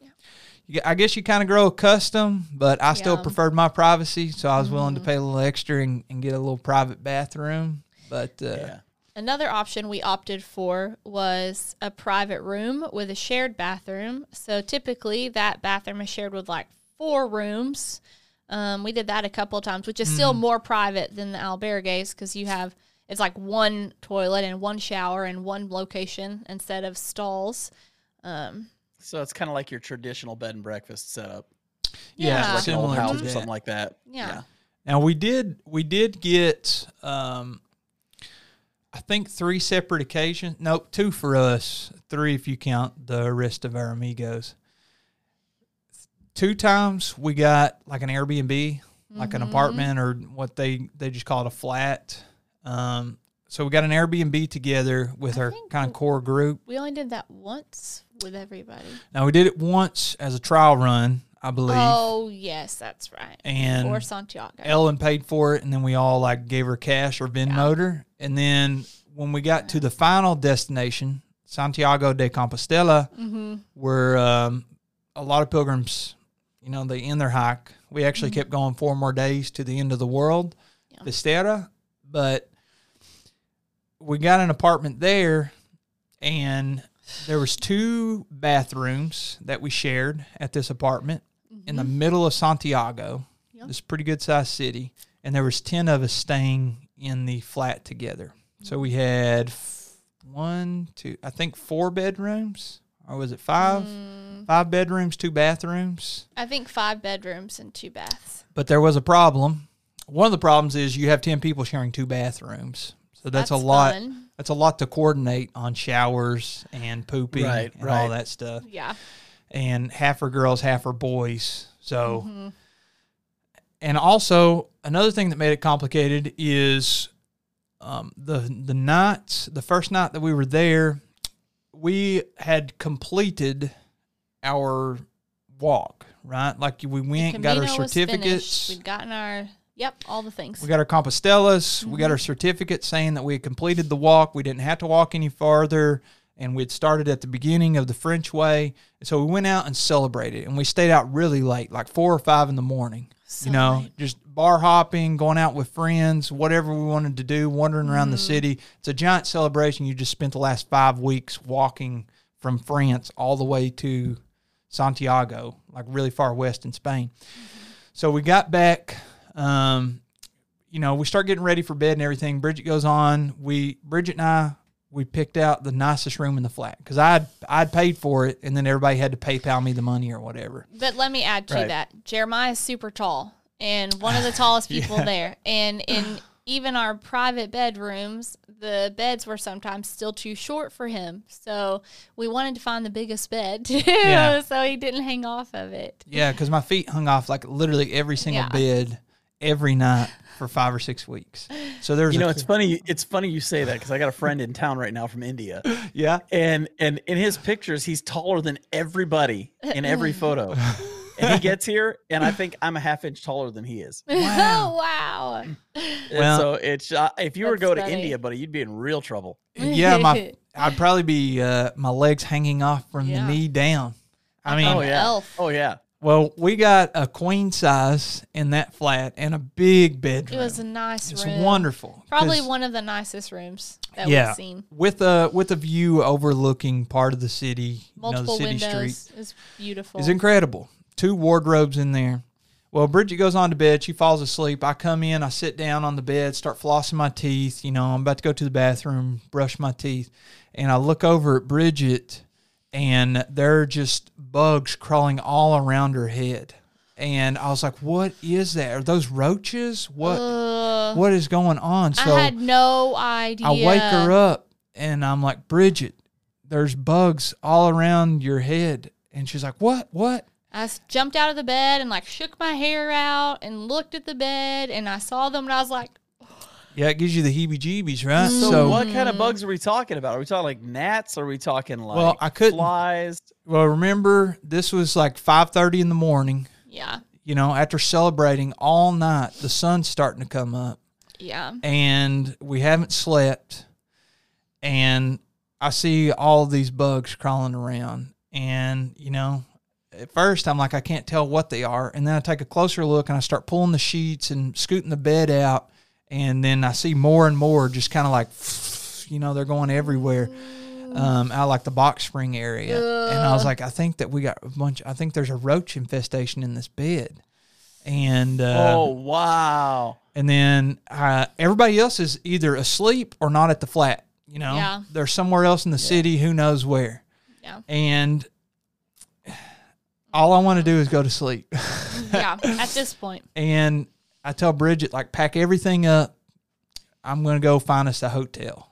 Speaker 3: you- I guess you kind of grow accustomed, but I still
Speaker 2: Yeah. Mm-hmm.
Speaker 3: preferred my privacy, so I was willing to pay a little extra and, and get a little private bathroom. But uh,
Speaker 1: Yeah.
Speaker 2: Another option we opted for was a private room with a shared bathroom. So typically, that bathroom is shared with like four rooms. Um, we did that a couple of times, which is still more private than the albergues because you have it's like one toilet and one shower in one location instead of stalls. Um,
Speaker 1: So it's kind of like your traditional bed and breakfast setup,
Speaker 2: Yeah.
Speaker 1: like an old
Speaker 3: similar to
Speaker 1: house or something like that.
Speaker 2: Yeah.
Speaker 3: Now we did we did get um I think three separate occasions. Nope, two for us, three if you count the rest of our amigos. Two times we got like an Airbnb, like an apartment or what they they just call it a flat. Um so we got an Airbnb together with
Speaker 2: I
Speaker 3: our kind of core group.
Speaker 2: we only did that once with everybody.
Speaker 3: Now we did it once as a trial run, I believe.
Speaker 2: Oh yes, that's right.
Speaker 3: and
Speaker 2: or Santiago.
Speaker 3: Ellen paid for it, and then we all like gave her cash or Venmoed her. And then when we got to the final destination, Santiago de Compostela,
Speaker 2: Mm-hmm.
Speaker 3: where um, a lot of pilgrims, you know, they end their hike. We actually kept going four more days to the end of the world,
Speaker 2: Yeah.
Speaker 3: Fisterra, but we got an apartment there, and there was two bathrooms that we shared at this apartment in the middle of Santiago,
Speaker 2: Yeah.
Speaker 3: this pretty good sized city, and there was ten of us staying in the flat together. So we had one, two, I think four bedrooms, or was it five?
Speaker 2: Mm.
Speaker 3: Five bedrooms, two bathrooms.
Speaker 2: I think five bedrooms and two baths.
Speaker 3: But there was a problem. One of the problems is you have ten people sharing two bathrooms, so that's, a lot.
Speaker 2: fun.
Speaker 3: That's a lot to coordinate on showers and pooping
Speaker 1: Right,
Speaker 3: and all that stuff.
Speaker 2: Yeah.
Speaker 3: and half are girls, half are boys. So, and also another thing that made it complicated is um, the the nights. the first night that we were there, we had completed our walk, right? Like we went, got our certificates.
Speaker 2: finished. We'd gotten our yep, all the things.
Speaker 3: We got our Compostelas. We
Speaker 2: Mm-hmm.
Speaker 3: got our certificate saying that we had completed the walk. We didn't have to walk any farther. And we'd started at the beginning of the French Way. And so we went out and celebrated. And we stayed out really late, like four or five in the morning.
Speaker 2: So
Speaker 3: you know,
Speaker 2: late.
Speaker 3: just bar hopping, going out with friends, whatever we wanted to do, wandering around the
Speaker 2: Mm-hmm.
Speaker 3: city. It's a giant celebration. You just spent the last five weeks walking from France all the way to Santiago, like really far west in Spain. So we got back. Um, you know, we start getting ready for bed and everything. Bridgette goes on. We Bridgette and I we picked out the nicest room in the flat because I'd I'd paid for it, and then everybody had to PayPal me the money or whatever.
Speaker 2: But let me add to
Speaker 1: Right.
Speaker 2: that. Jeremiah is super tall and one of the tallest people there. And in even our private bedrooms, the beds were sometimes still too short for him. So we wanted to find the biggest bed too,
Speaker 3: Yeah.
Speaker 2: so he didn't hang off of it.
Speaker 3: Yeah, because my feet hung off like literally every single
Speaker 2: Yeah.
Speaker 3: bed every night for five or six weeks. So there's
Speaker 1: You know,
Speaker 3: a,
Speaker 1: it's funny. It's funny you say that because I got a friend in town right now from India,
Speaker 3: yeah.
Speaker 1: and and in his pictures, he's taller than everybody in every photo. and he gets here, and I think I'm a half inch taller than he is.
Speaker 3: Wow.
Speaker 2: oh wow.
Speaker 1: And
Speaker 3: Well-
Speaker 1: so it's uh, if you were to
Speaker 2: That's
Speaker 1: go to. India, buddy, you'd be in real trouble.
Speaker 3: Yeah, my I'd probably be uh, my legs hanging off from
Speaker 2: Yeah.
Speaker 3: the knee down. I mean,
Speaker 1: Oh yeah.
Speaker 2: elf.
Speaker 1: Oh yeah.
Speaker 3: Well, we got a queen size in that flat and a big bedroom.
Speaker 2: It was a nice room.
Speaker 3: it's
Speaker 2: room.
Speaker 3: wonderful.
Speaker 2: Probably one of the nicest rooms that
Speaker 3: yeah,
Speaker 2: we've seen.
Speaker 3: with a with a view overlooking part of the city.
Speaker 2: Multiple
Speaker 3: you know, the city
Speaker 2: windows.
Speaker 3: street.
Speaker 2: It's beautiful.
Speaker 3: It's incredible. Two wardrobes in there. Well, Bridgette goes on to bed. She falls asleep. I come in. I sit down on the bed, start flossing my teeth. You know, I'm about to go to the bathroom, brush my teeth, and I look over at Bridgette, and there are just bugs crawling all around her head. And I was like, "What is that? Are those roaches? What?
Speaker 2: Uh,
Speaker 3: what is going on?" So
Speaker 2: I had no idea.
Speaker 3: I wake her up and I'm like, Bridgette, there's bugs all around your head. And she's like, What? What?"
Speaker 2: I jumped out of the bed and like shook my hair out and looked at the bed and I saw them and I was like,
Speaker 3: Yeah, it gives you the heebie jeebies, right?
Speaker 1: So, what kind of bugs are we talking about? Are we talking like gnats? Are we talking like
Speaker 3: Well, I couldn't-
Speaker 1: flies?
Speaker 3: well, remember, this was like 5.30 in the morning,
Speaker 2: yeah,
Speaker 3: you know, after celebrating all night. The sun's starting to come up
Speaker 2: yeah.
Speaker 3: and we haven't slept. And I see all these bugs crawling around. And, you know, at first I'm like, I can't tell what they are. And then I take a closer look and I start pulling the sheets and scooting the bed out. And then I see more and more just kind of like, you know, they're going everywhere um, out like the box spring area. And I was like, I think that we got a bunch, I think there's a roach infestation in this bed. And, uh,
Speaker 1: oh wow!
Speaker 3: and then uh, everybody else is either asleep or not at the flat. You know,
Speaker 2: Yeah.
Speaker 3: they're somewhere else in the city, who knows where.
Speaker 2: Yeah.
Speaker 3: And all I want to do is go to sleep.
Speaker 2: yeah, at this point.
Speaker 3: and I tell Bridgette, like, pack everything up. I'm going to go find us a hotel.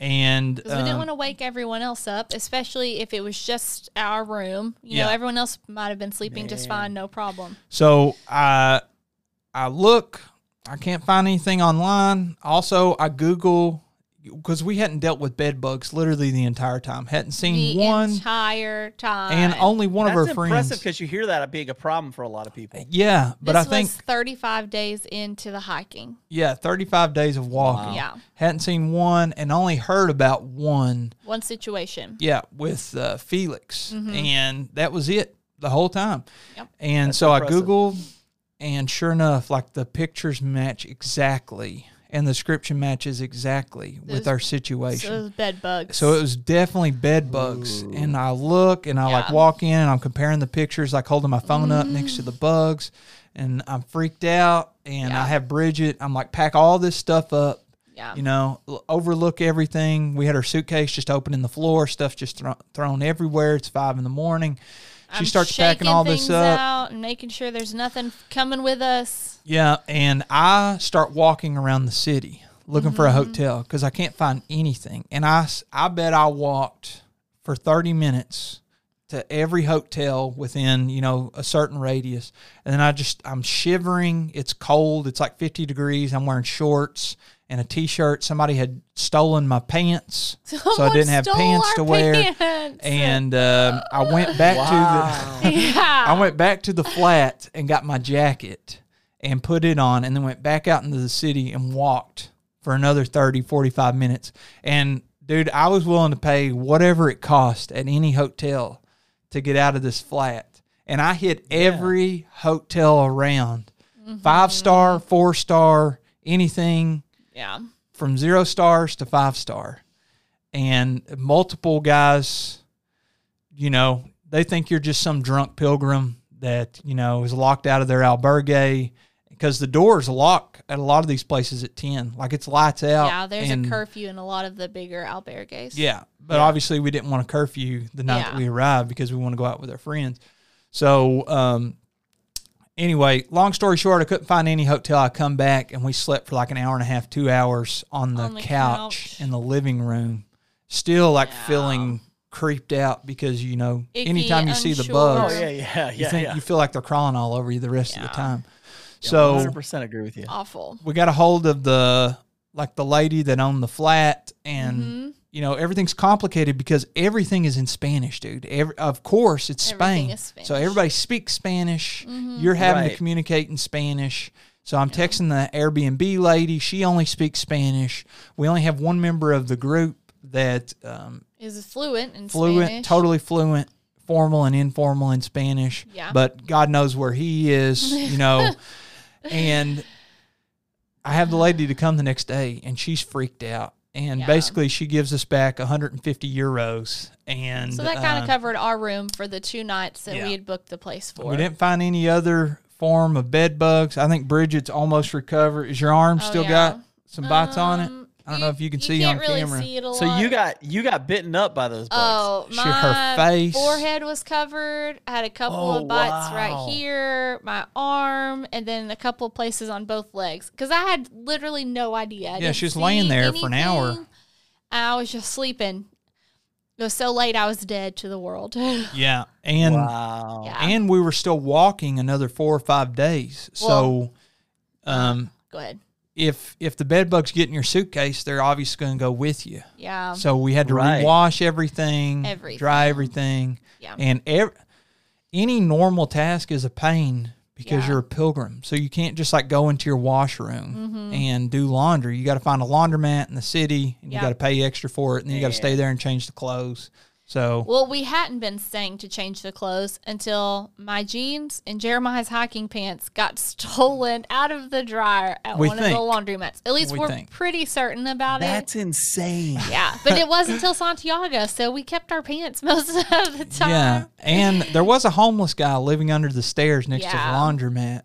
Speaker 3: And
Speaker 2: Because we didn't
Speaker 3: um,
Speaker 2: want to wake everyone else up, especially if it was just our room. You know, everyone else might have been sleeping just fine, no problem.
Speaker 3: So I I look, I can't find anything online. Also, I Google because we hadn't dealt with bed bugs literally the entire time. Hadn't seen
Speaker 2: The
Speaker 3: one,
Speaker 2: entire time.
Speaker 3: and only one
Speaker 1: That's
Speaker 3: of our
Speaker 1: impressive
Speaker 3: friends.
Speaker 1: because you hear that being a problem for a lot of people.
Speaker 3: Yeah, but
Speaker 2: this
Speaker 3: I think
Speaker 2: 35 days into the hiking.
Speaker 3: yeah, thirty five days of walking.
Speaker 2: Yeah.
Speaker 3: hadn't seen one, and only heard about one.
Speaker 2: One situation.
Speaker 3: Yeah, with uh, Felix,
Speaker 2: Mm-hmm.
Speaker 3: and that was it the whole time.
Speaker 2: Yep.
Speaker 3: And so I googled, and sure enough, like the pictures match exactly, and the description matches exactly with
Speaker 2: Those-
Speaker 3: our
Speaker 2: So
Speaker 3: situation.
Speaker 2: those bed bugs.
Speaker 3: So it was definitely bed bugs, and I look and I like walk in and I'm comparing the pictures, like holding my phone up next
Speaker 2: Mm.
Speaker 3: to the bugs, and I'm freaked out. And
Speaker 2: Yeah.
Speaker 3: I have Bridgette. I'm like, pack all this stuff up,
Speaker 2: yeah.
Speaker 3: you know, l- overlook everything. We had our suitcase just open in the floor, stuff just thro- thrown everywhere. It's five in the morning. She
Speaker 2: I'm
Speaker 3: starts packing all this up.
Speaker 2: out and making sure there's nothing coming with us.
Speaker 3: Yeah, and I start walking around the city looking for a
Speaker 2: Mm-hmm.
Speaker 3: hotel because I can't find anything. And I, I bet I walked for 30 minutes to every hotel within you know a certain radius, and then I just I'm shivering. It's cold. It's like 50 degrees. I'm wearing shorts and a t-shirt. Somebody had stolen my pants, so I didn't have pants to wear.
Speaker 2: pants.
Speaker 3: And um, I went back to the
Speaker 2: yeah.
Speaker 3: I went back to the flat and got my jacket and put it on and then went back out into the city and walked for another 30, 45 minutes. And dude, I was willing to pay whatever it cost at any hotel to get out of this flat. And I hit every hotel around. Five star, four star, anything
Speaker 2: yeah.
Speaker 3: from zero stars to five star. And multiple guys, you know, they think you're just some drunk pilgrim that, you know, is locked out of their albergue because the doors lock at a lot of these places at 10. Like it's lights out.
Speaker 2: Yeah, there's
Speaker 3: and-
Speaker 2: a curfew in a lot of the bigger albergues.
Speaker 3: Yeah. But obviously we didn't want a curfew the night that we arrived because we want to go out with our friends. So, um, anyway, long story short, I couldn't find any hotel. I come back and we slept for like an hour and a half, two hours on the,
Speaker 2: On the
Speaker 3: couch,
Speaker 2: couch.
Speaker 3: in the living room. Still like
Speaker 2: Yeah.
Speaker 3: feeling creeped out because you know
Speaker 2: Icky,
Speaker 3: anytime you see the bugs,
Speaker 1: Oh yeah, yeah,
Speaker 3: you
Speaker 1: yeah,
Speaker 3: think
Speaker 1: yeah.
Speaker 3: you feel like they're crawling all over you the rest of the time. So
Speaker 1: 100% agree with you.
Speaker 2: Awful.
Speaker 3: we got a hold of the like the lady that owned the flat and
Speaker 2: Mhm.
Speaker 3: You know everything's complicated because everything is in spanish dude. Every, of course it's
Speaker 2: Everything
Speaker 3: spain.
Speaker 2: is
Speaker 3: so everybody speaks spanish. You're having to communicate in spanish. So i'm texting the airbnb lady. She only speaks spanish. We only have one member of the group that um,
Speaker 2: Is fluent in
Speaker 3: fluent
Speaker 2: Spanish.
Speaker 3: totally fluent formal and informal in spanish.
Speaker 2: Yeah.
Speaker 3: but god knows where he is you know. And i have the lady to come the next day and she's freaked out and
Speaker 2: Yeah.
Speaker 3: basically she gives us back 150 euros and
Speaker 2: So that kind of covered our room for the two nights that
Speaker 3: yeah.
Speaker 2: we had booked the place for.
Speaker 3: we didn't find any other form of bed bugs i think bridgette's almost recovered is your arm
Speaker 2: Oh,
Speaker 3: still
Speaker 2: yeah.
Speaker 3: got some bites on it
Speaker 2: Um,
Speaker 3: i don't know if you can see
Speaker 2: can't
Speaker 3: on
Speaker 2: really
Speaker 3: camera
Speaker 2: See it a
Speaker 1: So
Speaker 2: lot.
Speaker 1: you got you got bitten up by those bugs.
Speaker 2: Oh,
Speaker 3: She-
Speaker 2: my
Speaker 3: her face.
Speaker 2: forehead was covered. I had a couple
Speaker 1: Oh,
Speaker 2: of bites
Speaker 1: wow.
Speaker 2: right here, my arm, and then a couple of places on both legs. Because I had literally no idea. I
Speaker 3: Yeah,
Speaker 2: didn't
Speaker 3: she was laying there for an hour.
Speaker 2: I was just sleeping. It was so late, I was dead to the world.
Speaker 3: yeah and
Speaker 1: wow.
Speaker 2: Yeah.
Speaker 3: and we were still walking another four or five days so um
Speaker 2: Go ahead.
Speaker 3: If if the bed bugs get in your suitcase, they're obviously going to go with you.
Speaker 2: Yeah.
Speaker 3: So we had to
Speaker 1: Right.
Speaker 3: rewash everything,
Speaker 2: Everything.
Speaker 3: dry everything,
Speaker 2: Yeah.
Speaker 3: and ev- any normal task is a pain because
Speaker 2: Yeah.
Speaker 3: you're a pilgrim. So you can't just like go into your washroom
Speaker 2: Mm-hmm.
Speaker 3: and do laundry. You got to find a laundromat in the city, and you got to pay extra for it, and then you got to stay there and change the clothes. So
Speaker 2: Well, we hadn't been staying to change the clothes until my jeans and Jeremiah's hiking pants got stolen out of the dryer at one
Speaker 3: think.
Speaker 2: of the laundromats. At least
Speaker 3: We
Speaker 2: we are
Speaker 3: think.
Speaker 2: pretty certain about
Speaker 1: That's
Speaker 2: it.
Speaker 1: That's insane.
Speaker 2: Yeah, but it wasn't until Santiago, so we kept our pants most of the time.
Speaker 3: yeah, and there was a homeless guy living under the stairs next to the laundromat.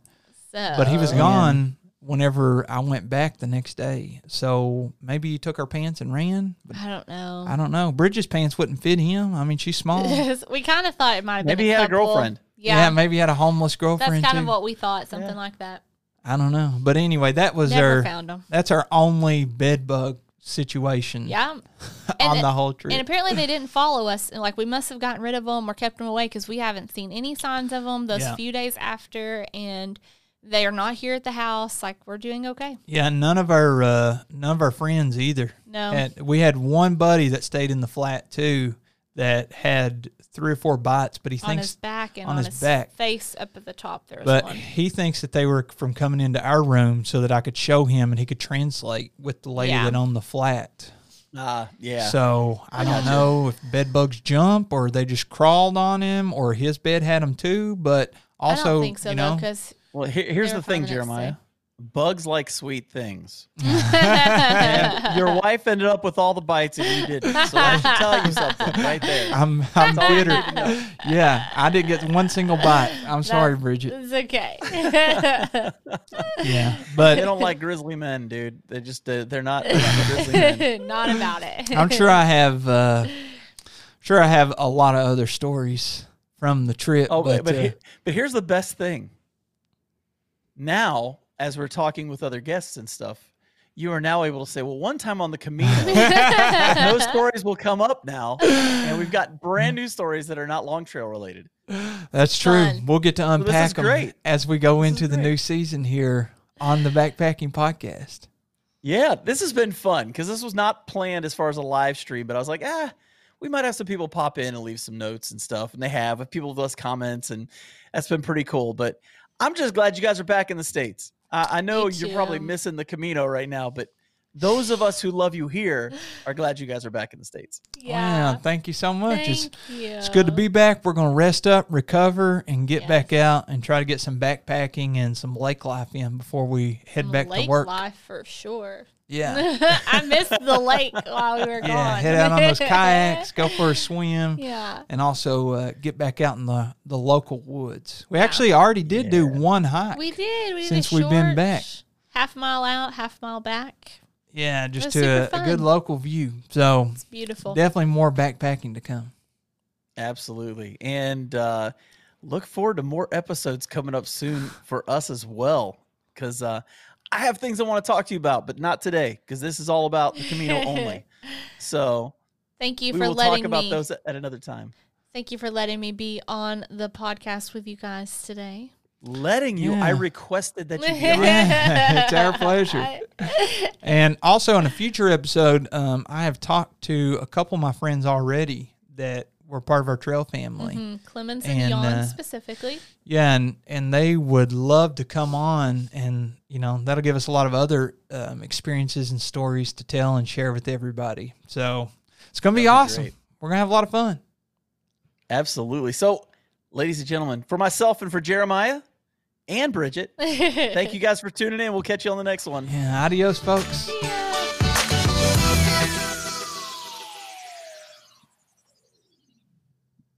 Speaker 2: So,
Speaker 3: but he was
Speaker 1: Oh,
Speaker 3: gone whenever I went back the next day. So maybe he took her pants and ran. But
Speaker 2: I don't know.
Speaker 3: I don't know. Bridgette's pants wouldn't fit him. I mean, she's small.
Speaker 2: we kind of thought it might have been.
Speaker 1: Maybe he had a girlfriend.
Speaker 2: Yeah,
Speaker 3: maybe he had a homeless girlfriend.
Speaker 2: that's kind
Speaker 3: too.
Speaker 2: of what we thought. Something
Speaker 1: Yeah.
Speaker 2: like that.
Speaker 3: I don't know. But anyway, that was
Speaker 2: Never
Speaker 3: our
Speaker 2: found them.
Speaker 3: that's our only bed bug situation
Speaker 2: Yeah,
Speaker 3: on
Speaker 2: And-
Speaker 3: the whole trip.
Speaker 2: And apparently they didn't follow us. And like we must have gotten rid of them or kept them away because we haven't seen any signs of them those
Speaker 3: Yeah.
Speaker 2: few days after. And they are not here at the house. Like we're doing okay.
Speaker 3: yeah, none of our uh, none of our friends either.
Speaker 2: No.
Speaker 3: Had, we had one buddy that stayed in the flat too that had three or four bites, but he
Speaker 2: on
Speaker 3: thinks
Speaker 2: his back and
Speaker 3: on
Speaker 2: on,
Speaker 3: his
Speaker 2: his,
Speaker 3: back.
Speaker 2: face up at the top. There was
Speaker 3: But
Speaker 2: one.
Speaker 3: he thinks that they were from coming into our room so that I could show him and he could translate with the lady
Speaker 2: Yeah.
Speaker 3: that owned the flat.
Speaker 1: Ah, yeah.
Speaker 3: So I don't know if bed bugs jump or they just crawled on him or his bed had them too. But also,
Speaker 2: I don't think so
Speaker 3: you
Speaker 2: though
Speaker 3: know,
Speaker 2: because
Speaker 1: well, here, here's
Speaker 2: They were
Speaker 1: the thing,
Speaker 2: fine the next
Speaker 1: Jeremiah.
Speaker 2: day.
Speaker 1: Bugs like sweet things. and your wife ended up with all the bites and you didn't. So that should tell you something right there.
Speaker 3: I'm I'm
Speaker 1: all you
Speaker 3: bitter.
Speaker 1: know.
Speaker 3: Yeah, I didn't get one single bite. I'm sorry, Bridgette.
Speaker 2: it's okay.
Speaker 3: Yeah, but
Speaker 1: They don't like grizzly men, dude. They just uh, they're not, they're not grizzly men.
Speaker 2: not about it.
Speaker 3: I'm sure I have. Uh, sure, I have a lot of other stories from the trip.
Speaker 1: Oh,
Speaker 3: but,
Speaker 1: but but,
Speaker 3: uh,
Speaker 1: he- but here's the best thing. Now, as we're talking with other guests and stuff, you are now able to say, well, one time on the Camino, those stories will come up now. And we've got brand new stories that are not long trail related.
Speaker 3: That's true.
Speaker 2: Fun.
Speaker 3: We'll get to
Speaker 1: this is
Speaker 3: unpack them
Speaker 1: great.
Speaker 3: as we go
Speaker 1: This
Speaker 3: into the new season here on the Backpacking Podcast.
Speaker 1: Yeah, this has been fun because this was not planned as far as a live stream, but I was like, ah, we might have some people pop in and leave some notes and stuff. And they have, if people left comments, and that's been pretty cool. But I'm just glad you guys are back in the States. I, I know
Speaker 2: Me
Speaker 1: you're probably missing the Camino right now, but those of us who love you here are glad you guys are back in the States.
Speaker 2: Yeah.
Speaker 3: thank you so much.
Speaker 2: Thank
Speaker 3: It's,
Speaker 2: you.
Speaker 3: it's good to be back. We're going to rest up, recover, and get
Speaker 2: Yes.
Speaker 3: back out and try to get some backpacking and some lake life in before we head
Speaker 2: Some
Speaker 3: back
Speaker 2: lake
Speaker 3: to work.
Speaker 2: life for sure.
Speaker 3: Yeah.
Speaker 2: I missed the lake while we were gone.
Speaker 3: Yeah, head out on those kayaks, go for a swim,
Speaker 2: yeah.
Speaker 3: and also uh, get back out in the, the local woods. We actually already did do one hike.
Speaker 2: We did. We did
Speaker 3: Since
Speaker 2: a
Speaker 3: we've been back.
Speaker 2: Half mile out, half mile back.
Speaker 3: yeah, just to a, a good local view. So
Speaker 2: It's beautiful.
Speaker 3: definitely more backpacking to come.
Speaker 1: Absolutely. And uh, look forward to more episodes coming up soon for us as well. Because uh, I have things I want to talk to you about, but not today, because this is all about the Camino only. So
Speaker 2: Thank you
Speaker 1: we
Speaker 2: for
Speaker 1: will
Speaker 2: letting
Speaker 1: talk about
Speaker 2: me.
Speaker 1: those at at another time.
Speaker 2: Thank you for letting me be on the podcast with you guys today.
Speaker 1: Letting you, I requested that you be on.
Speaker 3: it's our pleasure. And also in a future episode, um, I have talked to a couple of my friends already that were part of our trail family.
Speaker 2: Mm, Clemens and,
Speaker 3: And,
Speaker 2: Jan
Speaker 3: uh,
Speaker 2: specifically.
Speaker 3: Yeah, and and they would love to come on, and you know that'll give us a lot of other um, experiences and stories to tell and share with everybody. So it's gonna be
Speaker 1: That'd be
Speaker 3: awesome.
Speaker 1: great.
Speaker 3: We're gonna have a lot of fun.
Speaker 1: Absolutely. So, ladies and gentlemen, for myself and for Jeremiah and Bridgette, thank you guys for tuning in. We'll catch you on the next one.
Speaker 3: Yeah, adios, folks.
Speaker 2: Yeah.